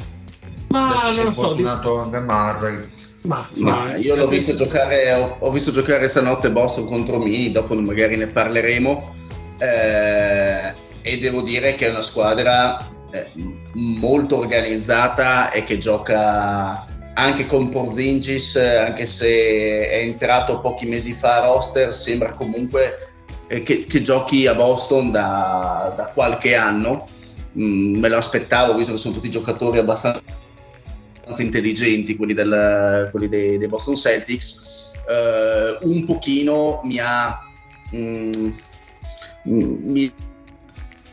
Ma Adesso non lo so. fortunato anche Murray. Ma, ma, io l'ho visto giocare, ho, ho, visto giocare stanotte Boston contro Mini, dopo magari ne parleremo. Eh, e devo dire che è una squadra eh, molto organizzata e che gioca anche con Porzingis, anche se è entrato pochi mesi fa a roster, sembra comunque eh, che, che, giochi a Boston da, da qualche anno. Mm, me lo aspettavo, visto che sono tutti giocatori abbastanza intelligenti, quelli, del, quelli dei, dei, Boston Celtics. Uh, un pochino mi ha. Mm, mi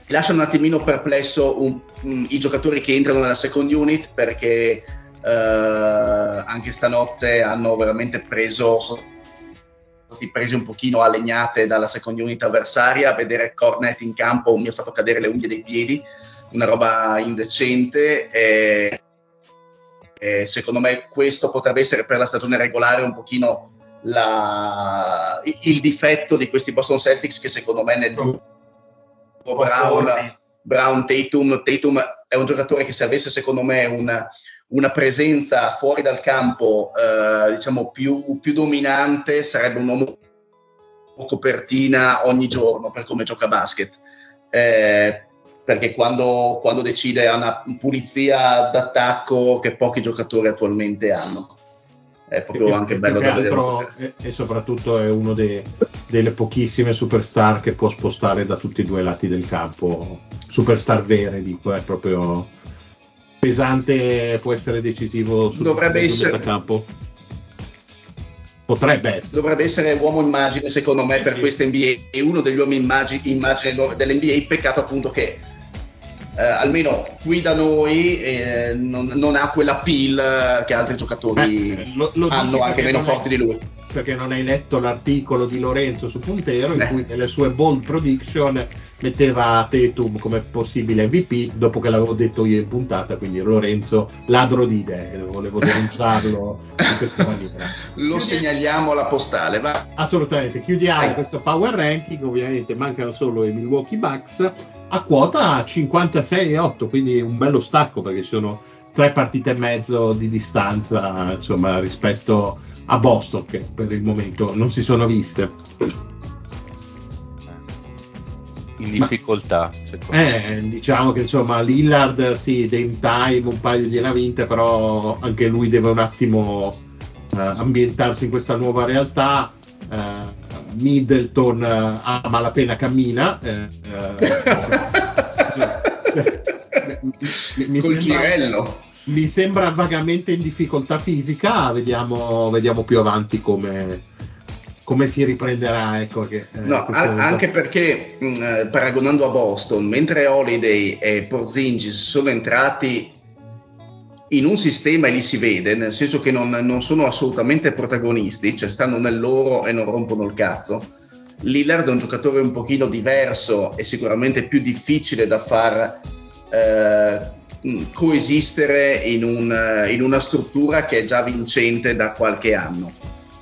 lascia un attimino perplesso un, i giocatori che entrano nella second unit perché uh, anche stanotte hanno veramente preso stati presi un pochino a legnate dalla second unit avversaria. Vedere Cornet in campo mi ha fatto cadere le unghie dei piedi una roba indecente e, e secondo me questo potrebbe essere per la stagione regolare un pochino la, il difetto di questi Boston Celtics che secondo me nel Brown Brown, Tatum. Tatum è un giocatore che se avesse secondo me una, una presenza fuori dal campo eh, diciamo più, più, dominante sarebbe un uomo copertina ogni giorno per come gioca basket. Eh, perché quando, quando, decide ha una pulizia d'attacco che pochi giocatori attualmente hanno. È proprio e, anche bello da vedere. E, e, soprattutto è uno dei, delle pochissime superstar che può spostare da tutti e due i lati del campo. Superstar vere, dico, è proprio pesante, può essere decisivo sul Dovrebbe essere... campo. Potrebbe essere. Dovrebbe essere uomo immagine, secondo me, per sì. questa NBA. È uno degli uomini immagine, immagine dell'NBA. Peccato appunto che eh, almeno qui da noi eh, non, non, ha quella pill che altri giocatori eh, lo, lo hanno anche meno forti di lui perché non hai letto l'articolo di Lorenzo su Puntero in cui nelle sue bold prediction metteva Tetum come possibile MVP dopo che l'avevo detto io in puntata quindi Lorenzo ladro di idee volevo denunciarlo in questa maniera lo segnaliamo alla postale va. assolutamente chiudiamo Vai. questo power ranking ovviamente mancano solo i Milwaukee Bucks a quota 56,8, quindi un bello stacco perché ci sono tre partite e mezzo di distanza insomma, rispetto a Boston che per il momento non si sono viste. In difficoltà, Ma, eh, diciamo che insomma Lillard sì, Dame Time un paio gliene ha vinte, però anche lui deve un attimo eh, ambientarsi in questa nuova realtà. Eh, Middleton uh, a malapena cammina. Eh, eh, mi, mi, Col sembra, girello. Mi sembra vagamente in difficoltà fisica, vediamo, vediamo più avanti come, come si riprenderà. Ecco, che, eh, no, a- anche perché mh, mm, paragonando a Boston, mentre Holiday e Porzingis sono entrati in un sistema e li si vede, nel senso che non, non, sono assolutamente protagonisti, cioè stanno nel loro e non rompono il cazzo. Lillard è un giocatore un pochino diverso e sicuramente più difficile da far eh, coesistere in, un, in una struttura che è già vincente da qualche anno,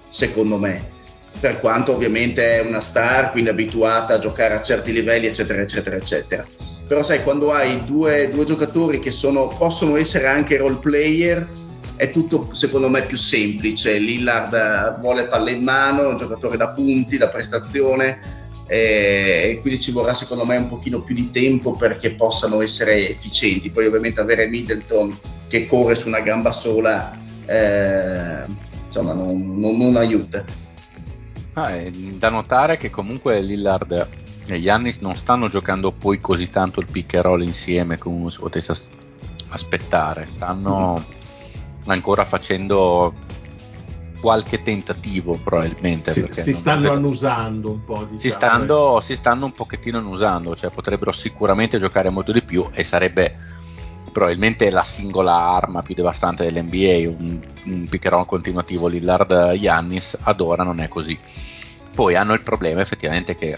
secondo me. Per quanto ovviamente è una star, quindi abituata a giocare a certi livelli, eccetera, eccetera, eccetera. Però sai quando hai due, due giocatori che sono, possono essere anche role player è tutto secondo me più semplice. Lillard vuole palle in mano è un giocatore da punti, da prestazione e quindi ci vorrà secondo me un pochino più di tempo perché possano essere efficienti. Poi ovviamente avere Middleton che corre su una gamba sola eh, insomma non, non, non aiuta. Ah, da notare che comunque Lillard gli Giannis non stanno giocando poi così tanto il pick and roll insieme come uno si potesse as- aspettare, stanno mm. ancora facendo qualche tentativo probabilmente. Si, si stanno annusando un po'. Diciamo. Si, stanno, si stanno un pochettino annusando, cioè potrebbero sicuramente giocare molto di più e sarebbe probabilmente la singola arma più devastante dell'NBA, un, un roll continuativo Lillard-Giannis, ad ora non è così. Poi hanno il problema effettivamente che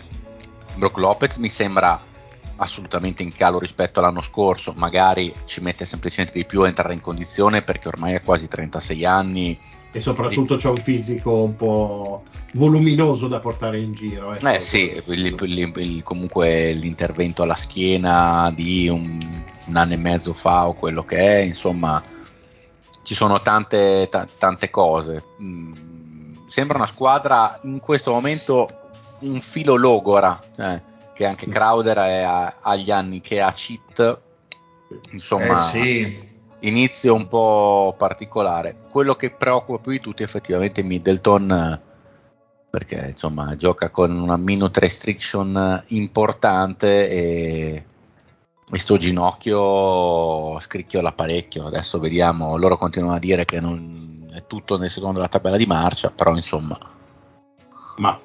Brock Lopez mi sembra assolutamente in calo rispetto all'anno scorso, magari ci mette semplicemente di più a entrare in condizione perché ormai ha quasi 36 anni. E soprattutto c'è un fisico un po' voluminoso da portare in giro. Ecco. Eh sì, il, il, il, comunque l'intervento alla schiena di un, un, anno e mezzo fa o quello che è, insomma, ci sono tante, t- tante cose. Mm, sembra una squadra in questo momento un filo logora, eh, che anche Crowder è a, agli anni che ha cheat, insomma, eh sì. Inizio un po' particolare. Quello che preoccupa più di tutti effettivamente è Middleton, perché insomma gioca con una minute restriction importante e questo ginocchio scricchiola parecchio. Adesso vediamo, loro continuano a dire che non è tutto nel secondo della tabella di marcia, però insomma. Ma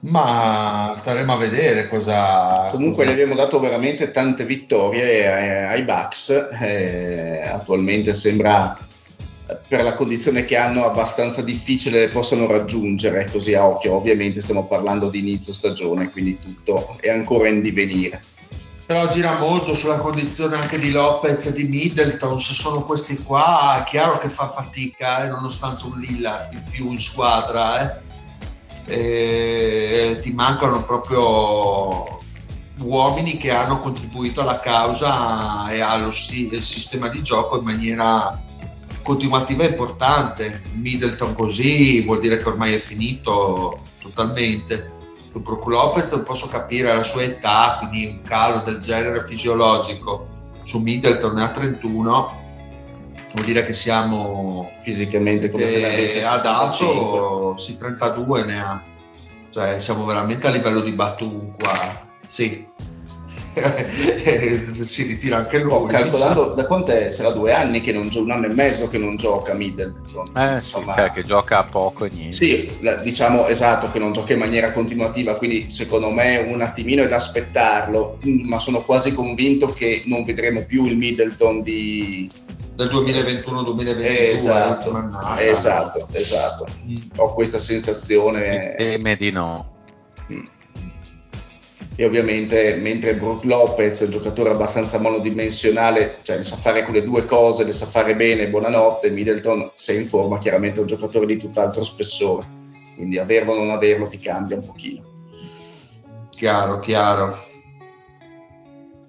ma staremo a vedere cosa. Comunque gli abbiamo dato veramente tante vittorie ai, ai Bucks. Eh, attualmente sembra per la condizione che hanno abbastanza difficile le possano raggiungere così a occhio. Ovviamente stiamo parlando di inizio stagione, quindi tutto è ancora in divenire. Però gira molto sulla condizione anche di Lopez e di Middleton, se sono questi qua, è chiaro che fa fatica, eh, nonostante un Lillard in più in squadra. Eh eh, ti mancano proprio uomini che hanno contribuito alla causa e allo sti- sistema di gioco in maniera continuativa e importante. Middleton così vuol dire che ormai è finito totalmente. Su Brook Lopez non posso capire la sua età, quindi un calo del genere fisiologico su Middleton ne ha 31 vuol dire che siamo fisicamente come se ne avesse adatto sì 32 ne ha. Cioè siamo veramente a livello di Batum qua sì. Si ritira anche lui oh, calcolando da quant'è? Sarà due anni che non gioca un anno e mezzo che non gioca Middleton. Eh sì, Insomma, cioè che gioca poco e niente. Sì diciamo esatto che non gioca in maniera continuativa quindi secondo me un attimino è da aspettarlo ma sono quasi convinto che non vedremo più il Middleton di del 2021-2022 esatto, esatto, esatto. Mm. ho questa sensazione teme di no mm. e ovviamente mentre Brook Lopez è un giocatore abbastanza monodimensionale cioè le sa fare quelle due cose le sa fare bene buonanotte Middleton se in forma chiaramente è un giocatore di tutt'altro spessore quindi averlo o non averlo ti cambia un pochino chiaro chiaro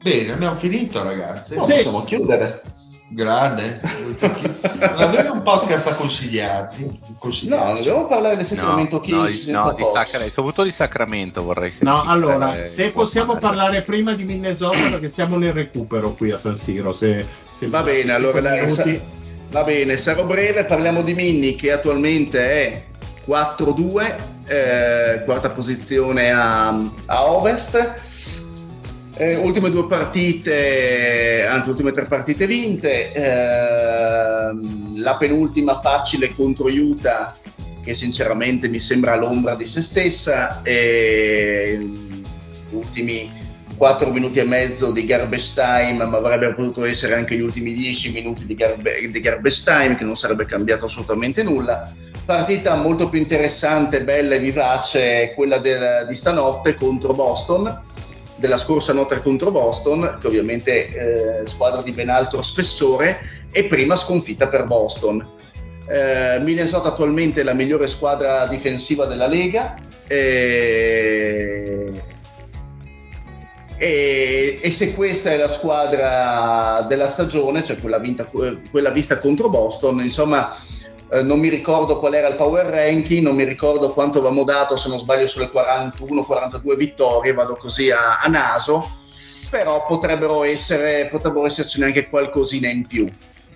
bene abbiamo finito ragazzi no, sì. possiamo chiudere Grande, non avevi un podcast a consigliarti? No, non dobbiamo parlare del Sacramento no, Kings. No, no di Sacra- soprattutto di Sacramento vorrei sentire. No, allora, se possiamo parlare prima di Minnesota, perché siamo nel recupero qui a San Siro. Se, se va bene, allora dai, sa- va bene, sarò breve, parliamo di Minni che attualmente è 4-2, eh, quarta posizione a, a Ovest eh, ultime due partite, anzi ultime tre partite vinte, eh, la penultima facile contro Utah che sinceramente mi sembra l'ombra di se stessa e gli ultimi 4 minuti e mezzo di garbage time ma avrebbero potuto essere anche gli ultimi 10 minuti di, garbe- di garbage time che non sarebbe cambiato assolutamente nulla. Partita molto più interessante, bella e vivace quella del, di stanotte contro Boston della scorsa notte contro Boston, che ovviamente eh, squadra di ben altro spessore, e prima sconfitta per Boston. Eh, Minnesota attualmente è la migliore squadra difensiva della Lega. E... E, e, se questa è la squadra della stagione, cioè quella, vinta, quella vista contro Boston, insomma eh, non mi ricordo qual era il power ranking, non mi ricordo quanto avevamo dato, se non sbaglio, sulle 41-42 vittorie, vado così a, a naso, però potrebbero, essere, potrebbero essercene anche qualcosina in più.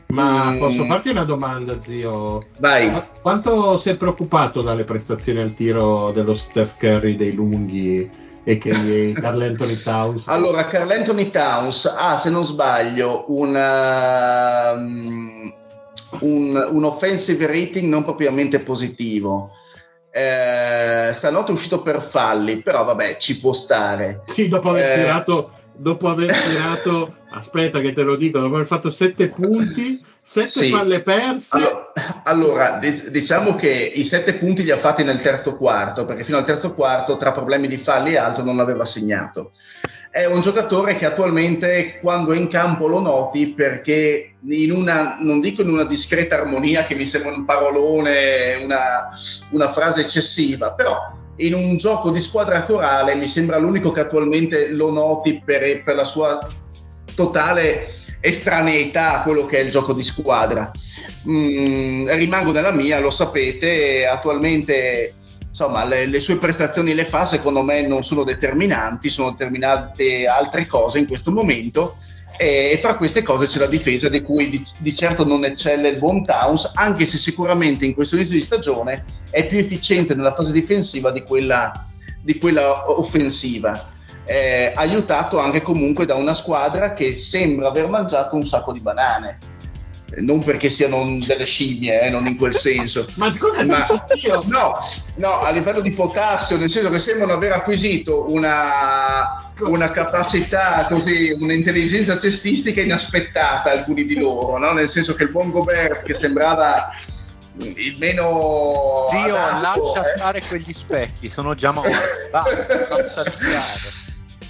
Ma mm. posso farti una domanda, zio? Vai. Quanto sei preoccupato dalle prestazioni al tiro dello Steph Curry dei lunghi e che Carl Anthony Towns? Allora, Carl Anthony Towns ha, se non sbaglio, una, um, un, un offensive rating non propriamente positivo. Eh, stanotte è uscito per falli, però vabbè, ci può stare. Sì, dopo aver eh, tirato, dopo aver tirato, aspetta che te lo dico, dopo aver fatto 7 punti, 7 sì. palle perse. Allora, allora, diciamo che i 7 punti li ha fatti nel terzo quarto, perché fino al terzo quarto, tra problemi di falli e altro, non aveva segnato è un giocatore che attualmente quando è in campo lo noti perché in una, non dico in una discreta armonia che mi sembra un parolone, una, una frase eccessiva, però in un gioco di squadra corale mi sembra l'unico che attualmente lo noti per, per la sua totale estraneità a quello che è il gioco di squadra. Mm, rimango nella mia, lo sapete, attualmente insomma, le, le, sue prestazioni le fa, secondo me non sono determinanti, sono determinate altre cose in questo momento e fra queste cose c'è la difesa di cui di, di, certo non eccelle il buon Towns, anche se sicuramente in questo inizio di stagione è più efficiente nella fase difensiva di quella, di quella offensiva. Eh, aiutato anche comunque da una squadra che sembra aver mangiato un sacco di banane non perché siano delle scimmie, eh, non in quel senso. ma cosa ma, no, no, a livello di potassio, nel senso che sembrano aver acquisito una, una capacità così, un'intelligenza cestistica inaspettata alcuni di loro, no? nel senso che il buon Gobert che sembrava il meno zio adatto, lascia eh? fare quegli specchi sono già morti lascia stare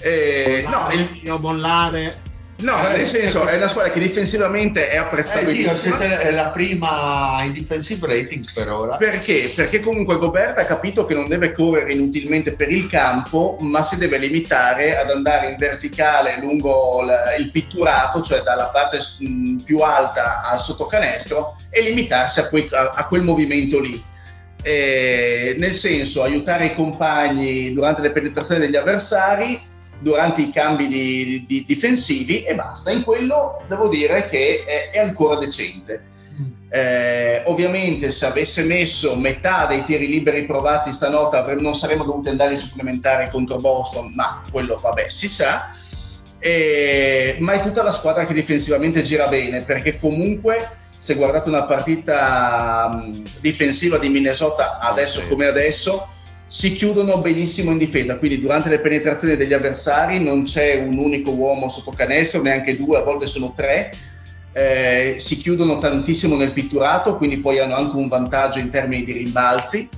eh, no, il... mollare No, eh, nel senso, è una squadra che difensivamente è apprezzata. Eh, siete la prima in defensive rating per ora. Perché? Perché comunque Gobert ha capito che non deve correre inutilmente per il campo, ma si deve limitare ad andare in verticale lungo il pitturato, cioè dalla parte più alta al sottocanestro, e limitarsi a, quei, a, quel movimento lì. Eh, nel senso, aiutare i compagni durante le penetrazioni degli avversari durante i cambi di, di, difensivi e basta. In quello devo dire che è, è ancora decente. Mm. Eh, ovviamente se avesse messo metà dei tiri liberi provati stanotte non saremmo dovuti andare in supplementari contro Boston, ma quello vabbè si sa. Eh, ma è tutta la squadra che difensivamente gira bene perché comunque se guardate una partita mh, difensiva di Minnesota adesso come adesso si chiudono benissimo in difesa, quindi durante le penetrazioni degli avversari non c'è un unico uomo sotto canestro, neanche due, a volte sono tre, eh, si chiudono tantissimo nel pitturato, quindi poi hanno anche un vantaggio in termini di rimbalzi.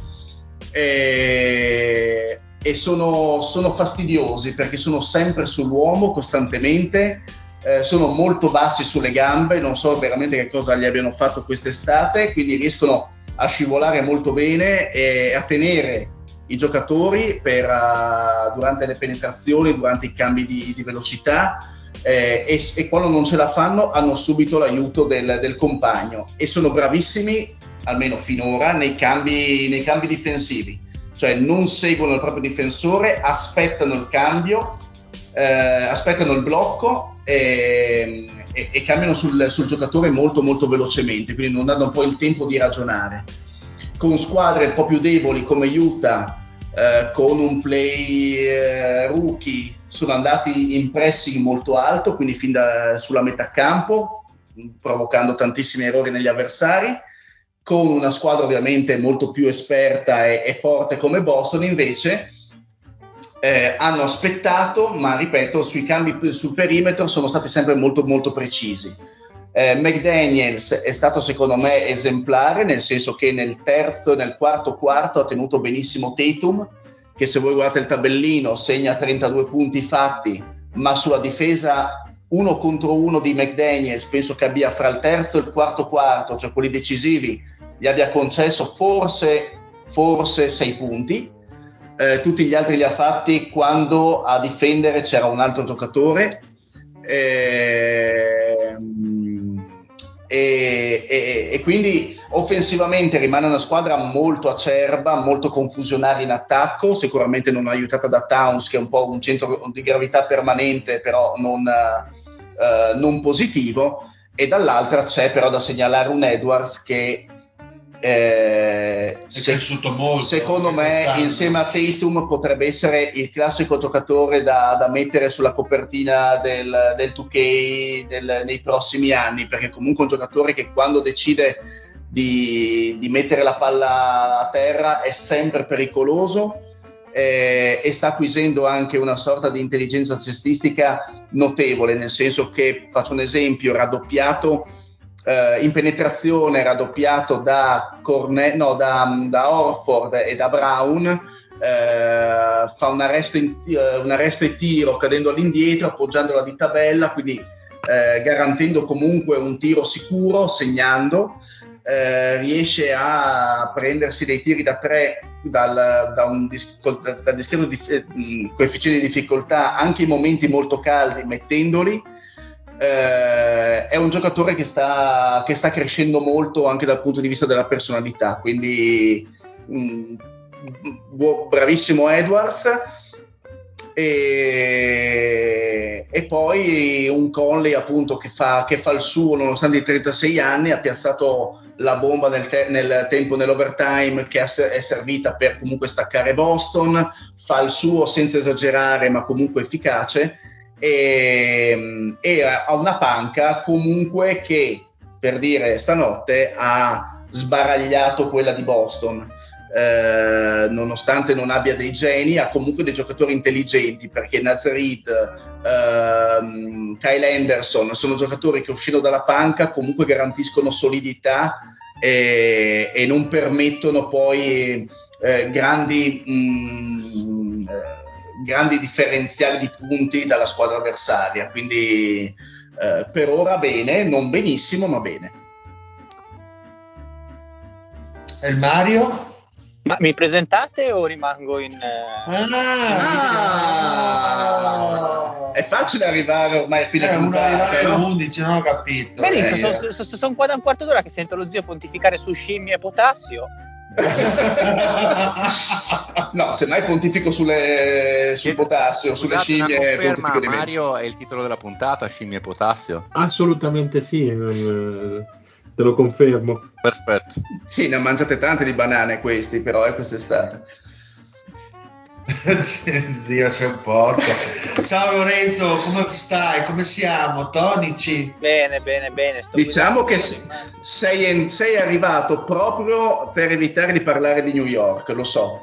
Eh, e sono, sono, fastidiosi perché sono sempre sull'uomo costantemente, eh, sono molto bassi sulle gambe, non so veramente che cosa gli abbiano fatto quest'estate, quindi riescono a scivolare molto bene e a tenere i giocatori per, uh, durante le penetrazioni, durante i cambi di, di velocità eh, e, e, quando non ce la fanno hanno subito l'aiuto del, del, compagno e sono bravissimi, almeno finora, nei cambi, nei cambi difensivi, cioè non seguono il proprio difensore, aspettano il cambio, eh, aspettano il blocco e, e, e cambiano sul, sul giocatore molto molto velocemente, quindi non hanno poi il tempo di ragionare con squadre un po' più deboli come Utah, eh, con un play eh, rookie, sono andati in pressing molto alto, quindi fin da, sulla metà campo, provocando tantissimi errori negli avversari. Con una squadra ovviamente molto più esperta e, e forte come Boston, invece, eh, hanno aspettato, ma ripeto, sui cambi sul perimetro sono stati sempre molto molto precisi. Eh, McDaniels è stato secondo me esemplare, nel senso che nel terzo e nel quarto quarto ha tenuto benissimo Tatum, che se voi guardate il tabellino segna 32 punti fatti, ma sulla difesa uno contro uno di McDaniels, penso che abbia fra il terzo e il quarto quarto, cioè quelli decisivi, gli abbia concesso forse, forse 6 punti. Eh, tutti gli altri li ha fatti quando a difendere c'era un altro giocatore. Eh, e, e, e, quindi offensivamente rimane una squadra molto acerba, molto confusionaria in attacco, sicuramente non aiutata da Towns che è un po' un centro di gravità permanente però non, uh, non positivo e dall'altra c'è però da segnalare un Edwards che eh, è cresciuto molto. Secondo me, insieme a Tatum, potrebbe essere il classico giocatore da, da mettere sulla copertina del, del 2K del, nei prossimi anni, perché comunque è un giocatore che quando decide di, di mettere la palla a terra è sempre pericoloso. Eh, e sta acquisendo anche una sorta di intelligenza cestistica notevole, nel senso che, faccio un esempio, raddoppiato eh, in penetrazione raddoppiato da, Corne- no, da, da Orford e da Brown, eh, fa un arresto, in, uh, un arresto, e tiro cadendo all'indietro, appoggiando la di tabella, quindi eh, garantendo comunque un tiro sicuro, segnando. Eh, riesce a prendersi dei tiri da tre dal, da un dal di, eh, coefficiente di difficoltà anche in momenti molto caldi, mettendoli eh, è un giocatore che sta, che sta, crescendo molto anche dal punto di vista della personalità, quindi mh, mm, bu- bravissimo Edwards. E, e, poi un Conley appunto che fa, che fa, il suo nonostante i 36 anni ha piazzato la bomba nel, te- nel tempo nell'overtime che è servita per comunque staccare Boston fa il suo senza esagerare ma comunque efficace e, e ha una panca comunque che per dire stanotte ha sbaragliato quella di Boston. Eh, nonostante non abbia dei geni, ha comunque dei giocatori intelligenti perché Nazarit, ehm, Kyle Anderson sono giocatori che uscendo dalla panca comunque garantiscono solidità e, e non permettono poi eh, grandi mh, mm, grandi differenziali di punti dalla squadra avversaria. Quindi eh, per ora bene, non benissimo, ma bene. E il Mario? Ma mi presentate o rimango in... eh, Ah, È facile arrivare ormai a fine Eh, puntata, alle no? 11, non ho capito. Benissimo, Eh, sono, sono- sono qua da un quarto d'ora che sento lo zio pontificare su scimmie e potassio. No, semmai pontifico sulle, sul potassio, sulle scimmie, conferma, pontifico di meno. Mario è il titolo della puntata, scimmie e potassio. Assolutamente sì, eh, te lo confermo. Perfetto. Sì, ne ha mangiate tante di banane questi, però, eh, quest'estate. Zio, sei un porco. Ciao Lorenzo, come stai? Come siamo? Tonici? Bene, bene, bene. sto Diciamo che guidando. s- sei, sei arrivato proprio per evitare di parlare di New York, lo so.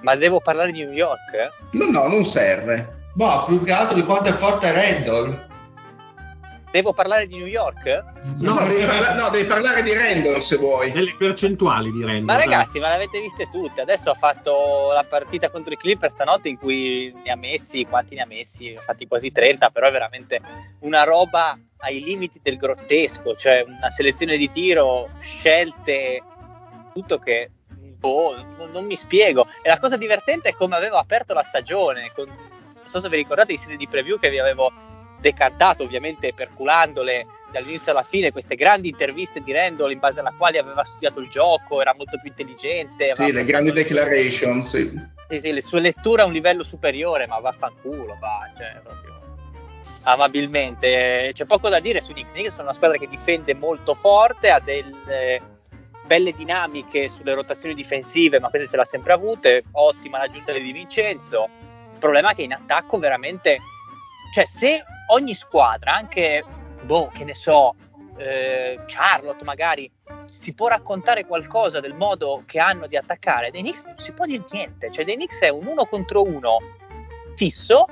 Ma devo parlare di New York? No, no, non serve. Boh, più che altro di quanto è forte Randall. Devo parlare di New York? No, No, devi, parla- no, devi parlare di Randall se vuoi. Delle percentuali di Randall. Ma ragazzi, ma l'avete viste tutte. Adesso ha fatto la partita contro i Clippers stanotte in cui ne ha messi, quanti ne ha messi? Ne ha fatti quasi 30, però è veramente una roba ai limiti del grottesco, cioè una selezione di tiro, scelte, tutto che boh, non, non mi spiego. E la cosa divertente è come avevo aperto la stagione, con- non so se vi ricordate i serie di preview che vi avevo decantato, ovviamente perculandole dall'inizio alla fine, queste grandi interviste di Randall in base alla quale aveva studiato il gioco, era molto più intelligente. Sì, le grandi declaration, sì. sì, sì, le sue letture a un livello superiore, ma vaffanculo, va, cioè, proprio amabilmente. C'è poco da dire su Knicks. Sono una squadra che difende molto forte, ha delle belle dinamiche sulle rotazioni difensive, ma queste ce l'ha sempre avute. Ottima l'aggiunta di Vincenzo. Il problema è che in attacco veramente, cioè, se ogni squadra, anche boh, che ne so, eh, Charlotte magari si può raccontare qualcosa del modo che hanno di attaccare. Dei Knicks non si può dire niente. Cioè dei Knicks è un uno contro uno fisso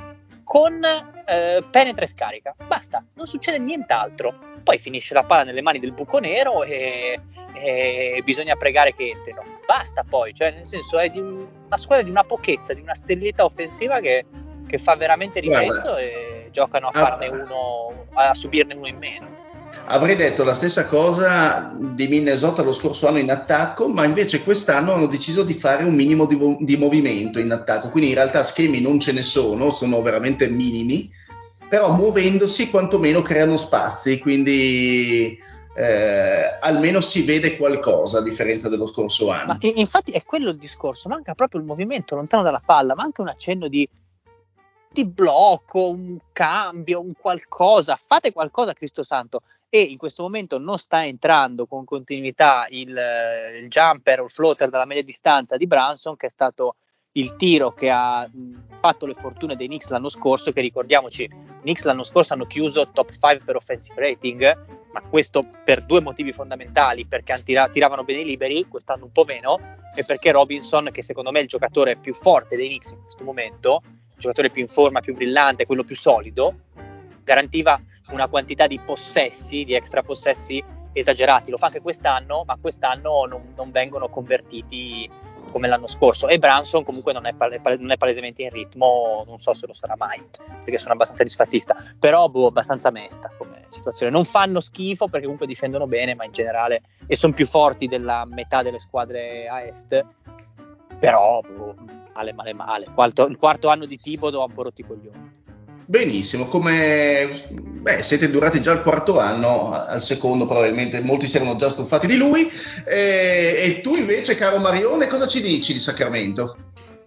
con eh, penetra e scarica. Basta non succede nient'altro. Poi finisce la palla nelle mani del buco nero e, e bisogna pregare che entrino. Basta poi cioè nel senso è di un- una squadra di una pochezza di una stelletta offensiva che, che fa veramente Guarda. e giocano a Ah. farne uno a subirne uno in meno Avrei detto la stessa cosa di Minnesota lo scorso anno in attacco, ma invece quest'anno hanno deciso di fare un minimo di, vo- di movimento in attacco, quindi in realtà schemi non ce ne sono, sono veramente minimi, però muovendosi quantomeno creano spazi, quindi eh, almeno si vede qualcosa a differenza dello scorso anno. Ma infatti è quello il discorso, manca proprio il movimento lontano dalla palla, manca un accenno di, di blocco, un cambio, un qualcosa, fate qualcosa Cristo Santo. E in questo momento non sta entrando con continuità il, eh, il jumper o il floater dalla media distanza di Branson, che è stato il tiro che ha fatto le fortune dei Knicks l'anno scorso, che ricordiamoci, i Knicks l'anno scorso hanno chiuso top 5 per offensive rating, ma questo per due motivi fondamentali, perché tira- tiravano bene i liberi, quest'anno un po' meno, e perché Robinson, che secondo me è il giocatore più forte dei Knicks in questo momento, giocatore più in forma, più brillante, quello più solido, garantiva una quantità di possessi, di extra possessi esagerati. Lo fa anche quest'anno, ma quest'anno non, non vengono convertiti come l'anno scorso. E Branson comunque non è, pal- non è palesemente in ritmo, non so se lo sarà mai, perché sono abbastanza disfattista, però boh, abbastanza mesta come situazione. Non fanno schifo perché comunque difendono bene, ma in generale, e sono più forti della metà delle squadre a est, però boh, male, male, male. Quarto- il quarto anno di Tibodo ha un po' rotto i coglioni. Benissimo, come beh, siete durati già il quarto anno, al secondo probabilmente molti si erano già stufati di lui. E, e tu invece, caro Marione, cosa ci dici di Sacramento?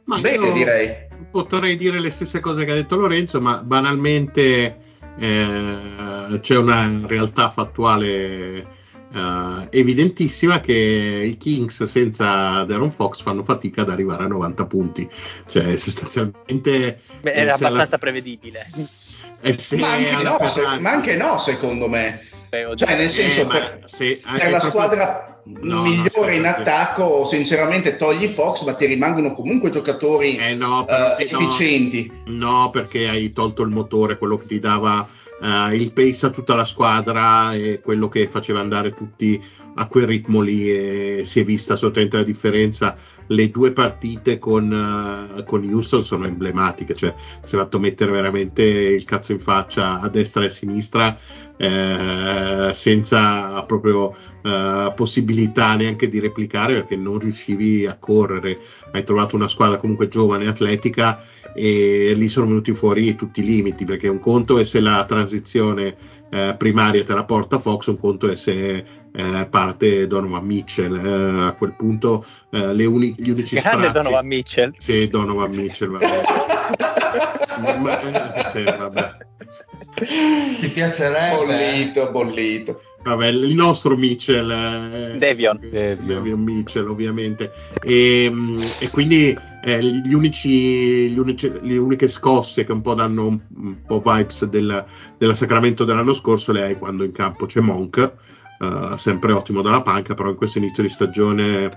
Ma Bene, direi. Potrei dire le stesse cose che ha detto Lorenzo, ma banalmente eh, c'è una realtà fattuale eh, evidentissima che i Kings senza Darren Fox fanno fatica ad arrivare a 90 punti. Cioè, sostanzialmente Beh, Eh, era se alla- abbastanza prevedibile. e se Ma anche, no, se- ma anche no, secondo me. Cioè, nel senso, Eh, per, se- per è la proprio- squadra No, no, migliore in aspetta, attacco, sinceramente, togli Fox, ma ti rimangono comunque giocatori Eh no, eh, no. efficienti. No, perché hai tolto il motore, quello che ti dava uh, il pace a tutta la squadra e quello che faceva andare tutti a quel ritmo lì e si è vista assolutamente la differenza. Le due partite con, uh, con Houston sono emblematiche, cioè si è fatto mettere veramente il cazzo in faccia a destra e a sinistra eh, senza proprio eh, possibilità neanche di replicare perché non riuscivi a correre. Hai trovato una squadra comunque giovane, atletica e lì sono venuti fuori tutti i limiti perché un conto è se la transizione eh, primaria te la porta Fox, un conto è se eh, parte Donovan Mitchell. Eh, a quel punto eh, le uni- gli unici Grande sprazzi... Donovan Mitchell. Sì, Donovan Mitchell, vabbè. Ma, sì, vabbè. Ti piacerebbe? Bollito, bollito. Vabbè, il nostro Mitchell, eh, Devion. Devion. Devion Mitchell, ovviamente. E, mm, e quindi gli unici, gli unici- le uniche scosse che un po' danno un, po' vibes del, della Sacramento dell'anno scorso le hai quando in campo c'è Monk, eh, sempre ottimo dalla panca, però in questo inizio di stagione, eh,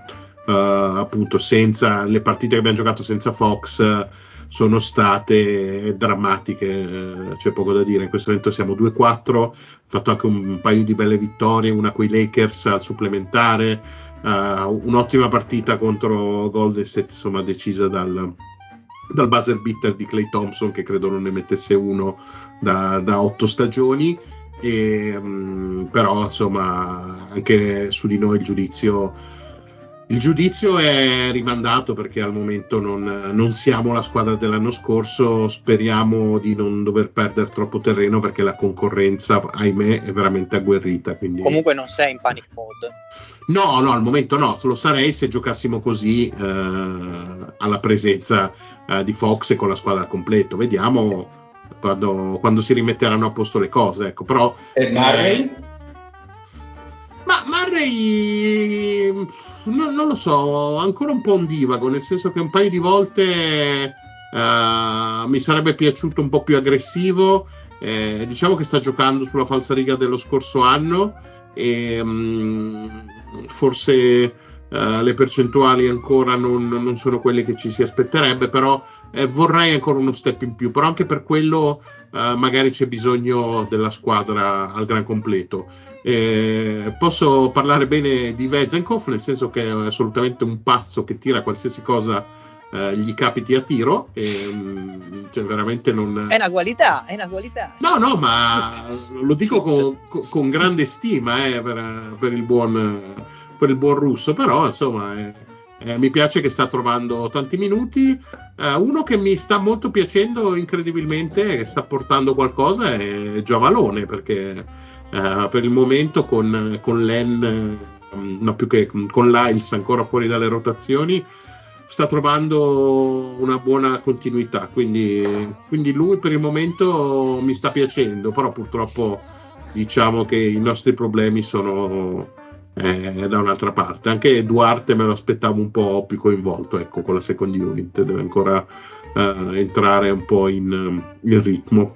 appunto, senza le partite che abbiamo giocato senza Fox. eh, sono state drammatiche, eh, c'è poco da dire. In questo momento siamo 2-4, ha fatto anche un paio di belle vittorie, una con i Lakers al supplementare, eh, un'ottima partita contro Golden State, insomma, decisa dal, dal buzzer beater di Clay Thompson, che credo non ne mettesse uno da, da otto stagioni. E, mm, però insomma anche su di noi il giudizio il giudizio è rimandato perché al momento non, non siamo la squadra dell'anno scorso, speriamo di non dover perdere troppo terreno perché la concorrenza, ahimè, è veramente agguerrita. Quindi... Comunque non sei in panic mode. No, no, al momento no, lo sarei se giocassimo così eh, alla presenza eh, di Fox e con la squadra al completo. Vediamo quando, quando si rimetteranno a posto le cose. Ecco. Però, E Murray? Ma Murray no- non lo so, ancora un po' ondivago, nel senso che un paio di volte eh, mi sarebbe piaciuto un po' più aggressivo. eh, diciamo che sta giocando sulla falsariga dello scorso anno e mm, forse eh, le percentuali ancora non, non sono quelle che ci si aspetterebbe, però eh, vorrei ancora uno step in più, però anche per quello eh, magari c'è bisogno della squadra al gran completo. Eh, posso parlare bene di Vezenkov, nel senso che è assolutamente un pazzo che tira qualsiasi cosa eh, gli capiti a tiro, e, mm, cioè veramente non... È una qualità, è una qualità. No, no, ma lo dico con, con- grande stima eh, per, per il buon, per il buon russo, però insomma eh, eh, mi piace che sta trovando tanti minuti. Eh, uno che mi sta molto piacendo incredibilmente, che sta portando qualcosa, è Giavalone, perché eh, per il momento con, con Len, eh, no più che con Lyles ancora fuori dalle rotazioni, sta trovando una buona continuità. Quindi, quindi lui per il momento mi sta piacendo, però purtroppo diciamo che i nostri problemi sono eh, da un'altra parte. Anche Duarte me lo aspettavo un po' più coinvolto, ecco, con la second unit, deve ancora eh, entrare un po' in, in ritmo.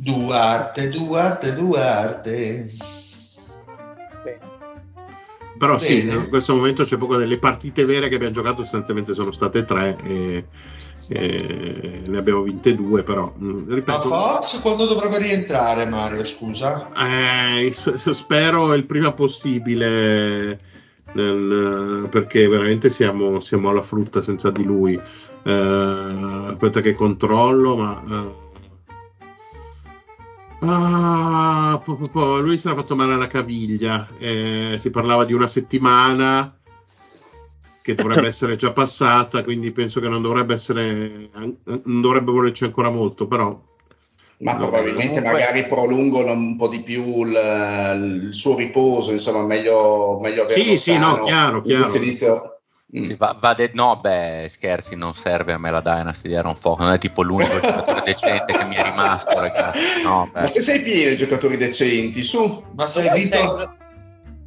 Duarte, Duarte, Duarte. Bene. Però sì, Bene. in questo momento c'è poco delle partite vere che abbiamo giocato, sostanzialmente sono state tre e, e ne abbiamo vinte due, però mh, Ma ripeto, Fox quando dovrebbe rientrare Mario, scusa? eh, spero il prima possibile nel- perché veramente siamo, siamo alla frutta senza di lui. Eh, aspetta che controllo, ma... eh, Ah, po- po- po, lui si era fatto male alla caviglia. eh, si parlava di una settimana che dovrebbe essere già passata, quindi penso che non dovrebbe essere, non dovrebbe volerci ancora molto, però Ma No, probabilmente comunque- magari prolungano un po' di più il, il suo riposo, insomma, meglio, meglio averlo Sì, sì, no, chiaro, chiaro. inizio- Mm. Sì, va- va de- no, beh, scherzi, non serve a me la Dynasty di Aaron Fox, non è tipo l'unico giocatore decente che mi è rimasto, ragazzi. No, beh. Ma se sei pieno di giocatori decenti, su, Ma sei Lo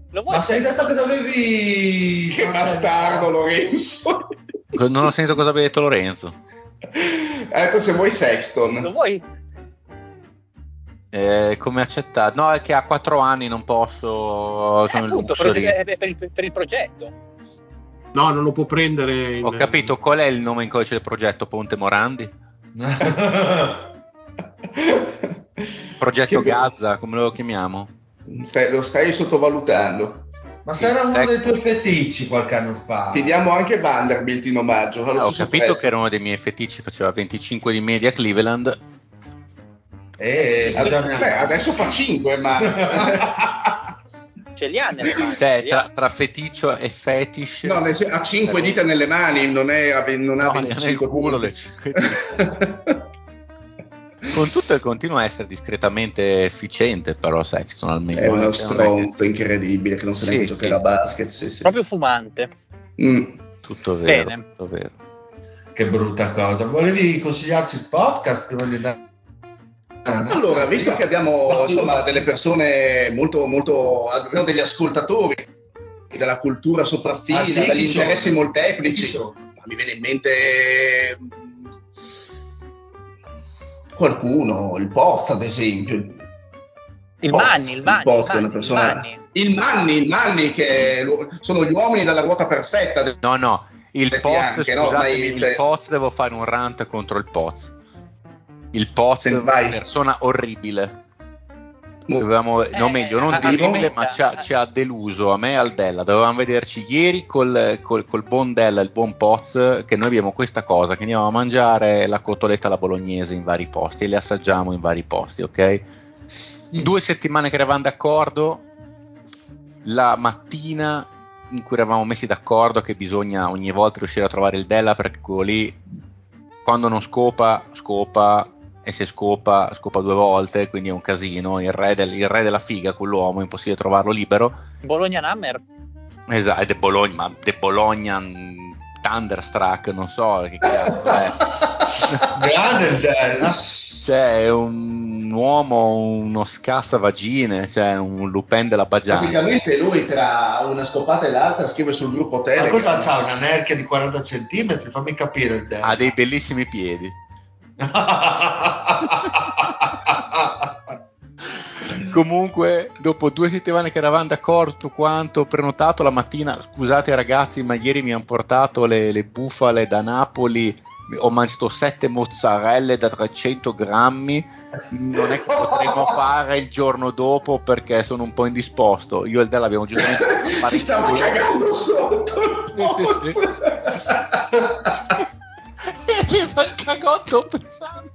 Lo vuoi Ma sei detto che dovevi... che bastardo Lorenzo. Non ho sentito cosa aveva detto Lorenzo. ecco se vuoi Lo Sexton. vuoi? Eh, come accettato? No, è che a quattro anni non posso. Eh, Sono il appunto, luxury. proge- eh, per, il, per il progetto. No, non lo può prendere. in- Ho capito qual è il nome in codice del progetto Ponte Morandi? Progetto Che- Gaza, come lo chiamiamo? Stai- lo stai sottovalutando. Ma sarà uno Ecco. dei tuoi feticci qualche anno fa. Ti diamo anche Vanderbilt in omaggio. Ah, ho capito prezzo. che era uno dei miei feticci, faceva 25 di media a Cleveland. Eh, Adesso, bisogna- beh, adesso fa 5, ma Ce li ha nelle mani. Cioè, ha. tra, tra feticcio e fetish. no, sen- ha 5 dita nelle mani, non, è, non ha No, nel 25 culo le cinque Con tutto continua a essere discretamente efficiente, però Sexton almeno. è uno eh, cioè, stronzo incredibile che non sa Sì, neanche sì. giocare a basket. Sì, sì. Proprio fumante. Mm. Tutto vero, Bene. tutto vero. Che brutta cosa. Volevi consigliarci il podcast? Di andare- Allora, visto che abbiamo insomma, delle persone molto, molto, abbiamo degli ascoltatori della cultura sopraffina, Ah, sì? sono? interessi Chi molteplici, sono? ma mi viene in mente mm, qualcuno, il Poz ad esempio. Il Poz, Manni, il Manni, Poz il è una Manni, il persona- Manni. Il Manni, il Manni che sono gli uomini dalla ruota perfetta. No, no, il Poz, bianche, no? scusatemi, Ormai, il cioè- Poz devo fare un rant contro il Poz. Il Poz Sì, è una persona orribile. Mo- Dovevamo, no, Eh, meglio, non eh, orribile, eh, ma ci ha, ci ha deluso a me e al Della. Dovevamo vederci ieri col, col- col buon Della il buon Poz, che noi abbiamo questa cosa, che andiamo a mangiare la cotoletta alla bolognese in vari posti e le assaggiamo in vari posti, ok? Due settimane che eravamo d'accordo, la mattina in cui eravamo messi d'accordo che bisogna ogni volta riuscire a trovare il Della perché quello lì quando non scopa, scopa e se scopa, scopa due volte, quindi è un casino. Il re, del- il re della figa, quell'uomo, è impossibile trovarlo libero. Bologna Nammer. Esatto, è De Bologna, ma De Bologna mm, Thunderstruck, non so che cazzo è. Grande il Della. Cioè, è un uomo, uno scassavagine, cioè un Lupin della Bagiana. Praticamente lui tra una scopata e l'altra scrive sul gruppo Ma Telegram. cosa c'ha? Una nerchia di 40 centimetri? Fammi capire il Della. Ha dei bellissimi piedi. Comunque, dopo due settimane che eravamo d'accordo, quanto, prenotato la mattina. Scusate ragazzi, ma ieri mi hanno portato le, le bufale da Napoli. Ho mangiato sette mozzarelle da 300 grammi. Non è che potremmo fare il giorno dopo perché sono un po' indisposto. Io e il Della abbiamo giustamente stava culo. cagando sotto Sì, il sì, post. Mi fa il cagotto pesante.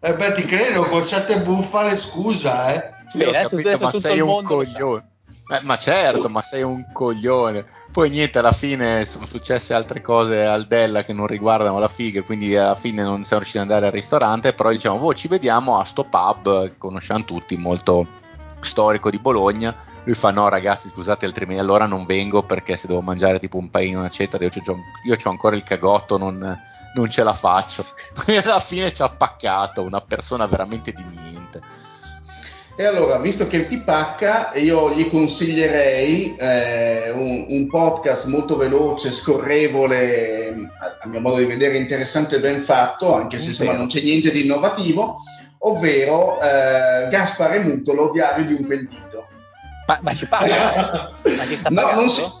Eh beh, ti credo, con sette bufale, scusa, eh. Sì, Bene, ho adesso- capito, adesso ma sei un coglione. Eh, ma certo, ma sei un coglione. Poi niente, alla fine sono successe altre cose al Della che non riguardano la figa, quindi alla fine non siamo riusciti ad andare al ristorante, però diciamo, boh, ci vediamo a sto pub, che conosciamo tutti, molto storico di Bologna. Lui fa, no ragazzi, scusate, altrimenti allora non vengo perché se devo mangiare tipo un panino, eccetera, io io c'ho ancora il cagotto, non, non ce la faccio. E alla fine ci ha paccato, una persona veramente di niente. E allora, visto che ti pacca, io gli consiglierei eh, un, un podcast molto veloce, scorrevole, a, a mio modo di vedere interessante e ben fatto, anche se insomma non c'è niente di innovativo, ovvero eh, Gaspare Mutolo, Diario di un pentito. Ma, ma ci paga? ma ci sta No, pagando? non si-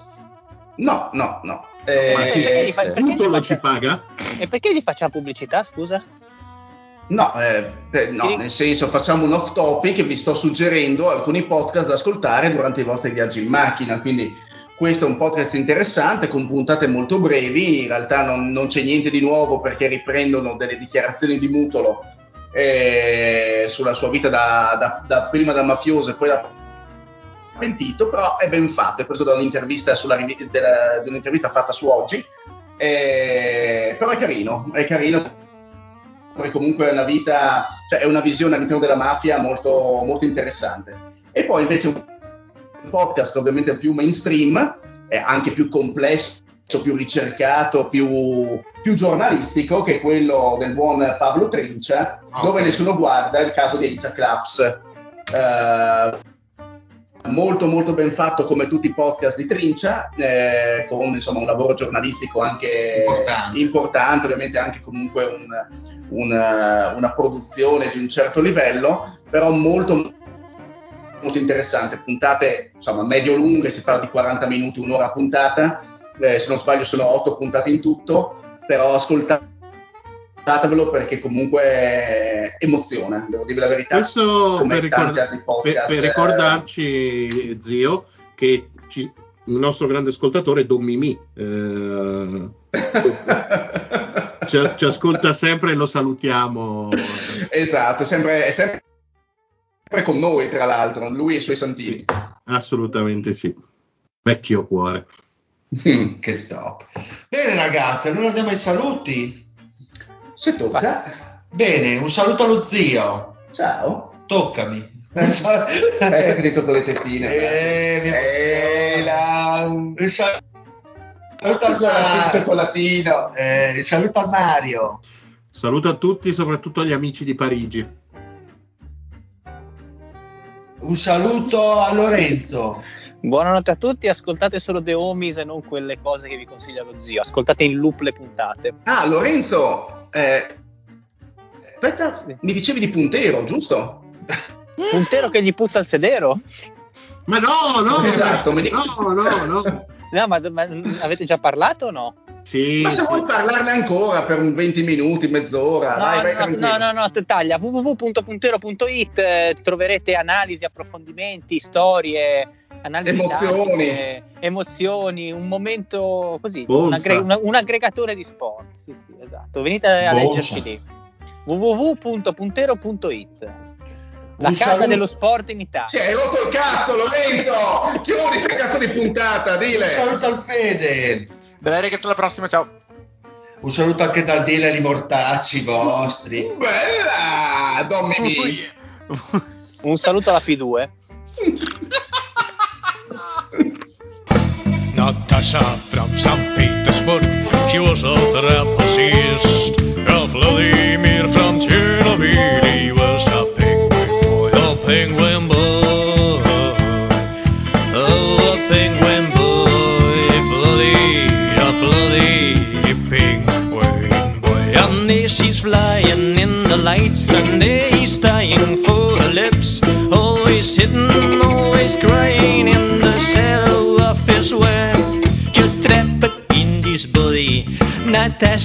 no, no, no. Ma Eh, perché gli fa- perché Tutto gli lo faccia- ci paga? E perché gli facciamo pubblicità, scusa? No, eh, eh, no, nel senso facciamo un off topic e vi sto suggerendo alcuni podcast da ascoltare durante i vostri viaggi in macchina, quindi questo è un podcast interessante con puntate molto brevi, in realtà non, non c'è niente di nuovo perché riprendono delle dichiarazioni di Mutolo eh, sulla sua vita da, da- da- prima da mafioso e poi da pentito, però è ben fatto, è preso da un'intervista, sulla, della- un'intervista fatta su oggi, eh, però è carino, è carino perché comunque è una vita, cioè è una visione all'interno della mafia molto, molto interessante. E poi invece un podcast ovviamente più mainstream, è anche più complesso, più ricercato, più, più giornalistico, che è quello del buon Pablo Trincia, Ok. dove nessuno guarda il caso di Elisa Claps. Eh, molto molto ben fatto come tutti i podcast di Trincia, eh, con insomma, un lavoro giornalistico anche Importante. importante, ovviamente anche comunque un, una, una produzione di un certo livello, però molto molto interessante, puntate insomma medio-lunghe, si parla di 40 minuti, un'ora a puntata, eh, se non sbaglio sono 8 puntate in tutto, però ascoltate ascoltatevelo perché comunque emoziona, devo dire la verità. Questo come per, ricord- altri per- podcast, per eh, ricordarci, zio, che ci- il nostro grande ascoltatore Don Mimì eh, ci, ci ascolta sempre e lo salutiamo. esatto, sempre, è sempre con noi, tra l'altro, lui e i suoi santini. Assolutamente sì. Vecchio cuore. che top. Bene ragazzi, allora andiamo ai saluti. Se tocca, Bene, un saluto allo zio. ciao. Toccami. Un sal- Eh, detto con le tettine. Eh, Eh, la... Un sal- saluto al cioccolatino. Eh, saluto al Mario. Saluto a tutti, soprattutto agli amici di Parigi. Un saluto a Lorenzo. Buonanotte a tutti, ascoltate solo The Homies e non quelle cose che vi consiglia lo zio. Ascoltate in loop le puntate. Ah, Lorenzo, eh, aspetta, Sì. mi dicevi di puntero, giusto? Puntero che gli puzza il sedero? Ma no, no, Esatto, no, no, no. No, ma, ma avete già parlato o no? Sì, Ma se sì. vuoi parlarne ancora per un 20 minuti, mezz'ora, No, vai, vai no, no, no, taglia www.puntero.it eh, troverete analisi, approfondimenti, storie, analisi Emozioni. tattiche, emozioni, un momento così, un, aggre- una- un aggregatore di sport. Sì, sì, esatto. Venite a Bonsa. leggerci lì. www.puntero.it La Un casa saluto. dello sport in Italia. Cioè, hai rotto il cazzo, Lorenzo! Chiudi sta cazzo di puntata, Un dile! saluto al Fede. Dai ragazzi, alla prossima, ciao. Un saluto anche dal Dile agli mortacci vostri. Bella! Don Mimì! Un saluto alla P2. Natasha from St. Petersburg, she was a trapezist. Vladimir from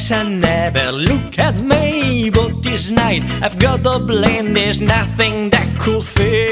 Natasha uh, never look at me, but this night I've got a blame. There's nothing that could fade.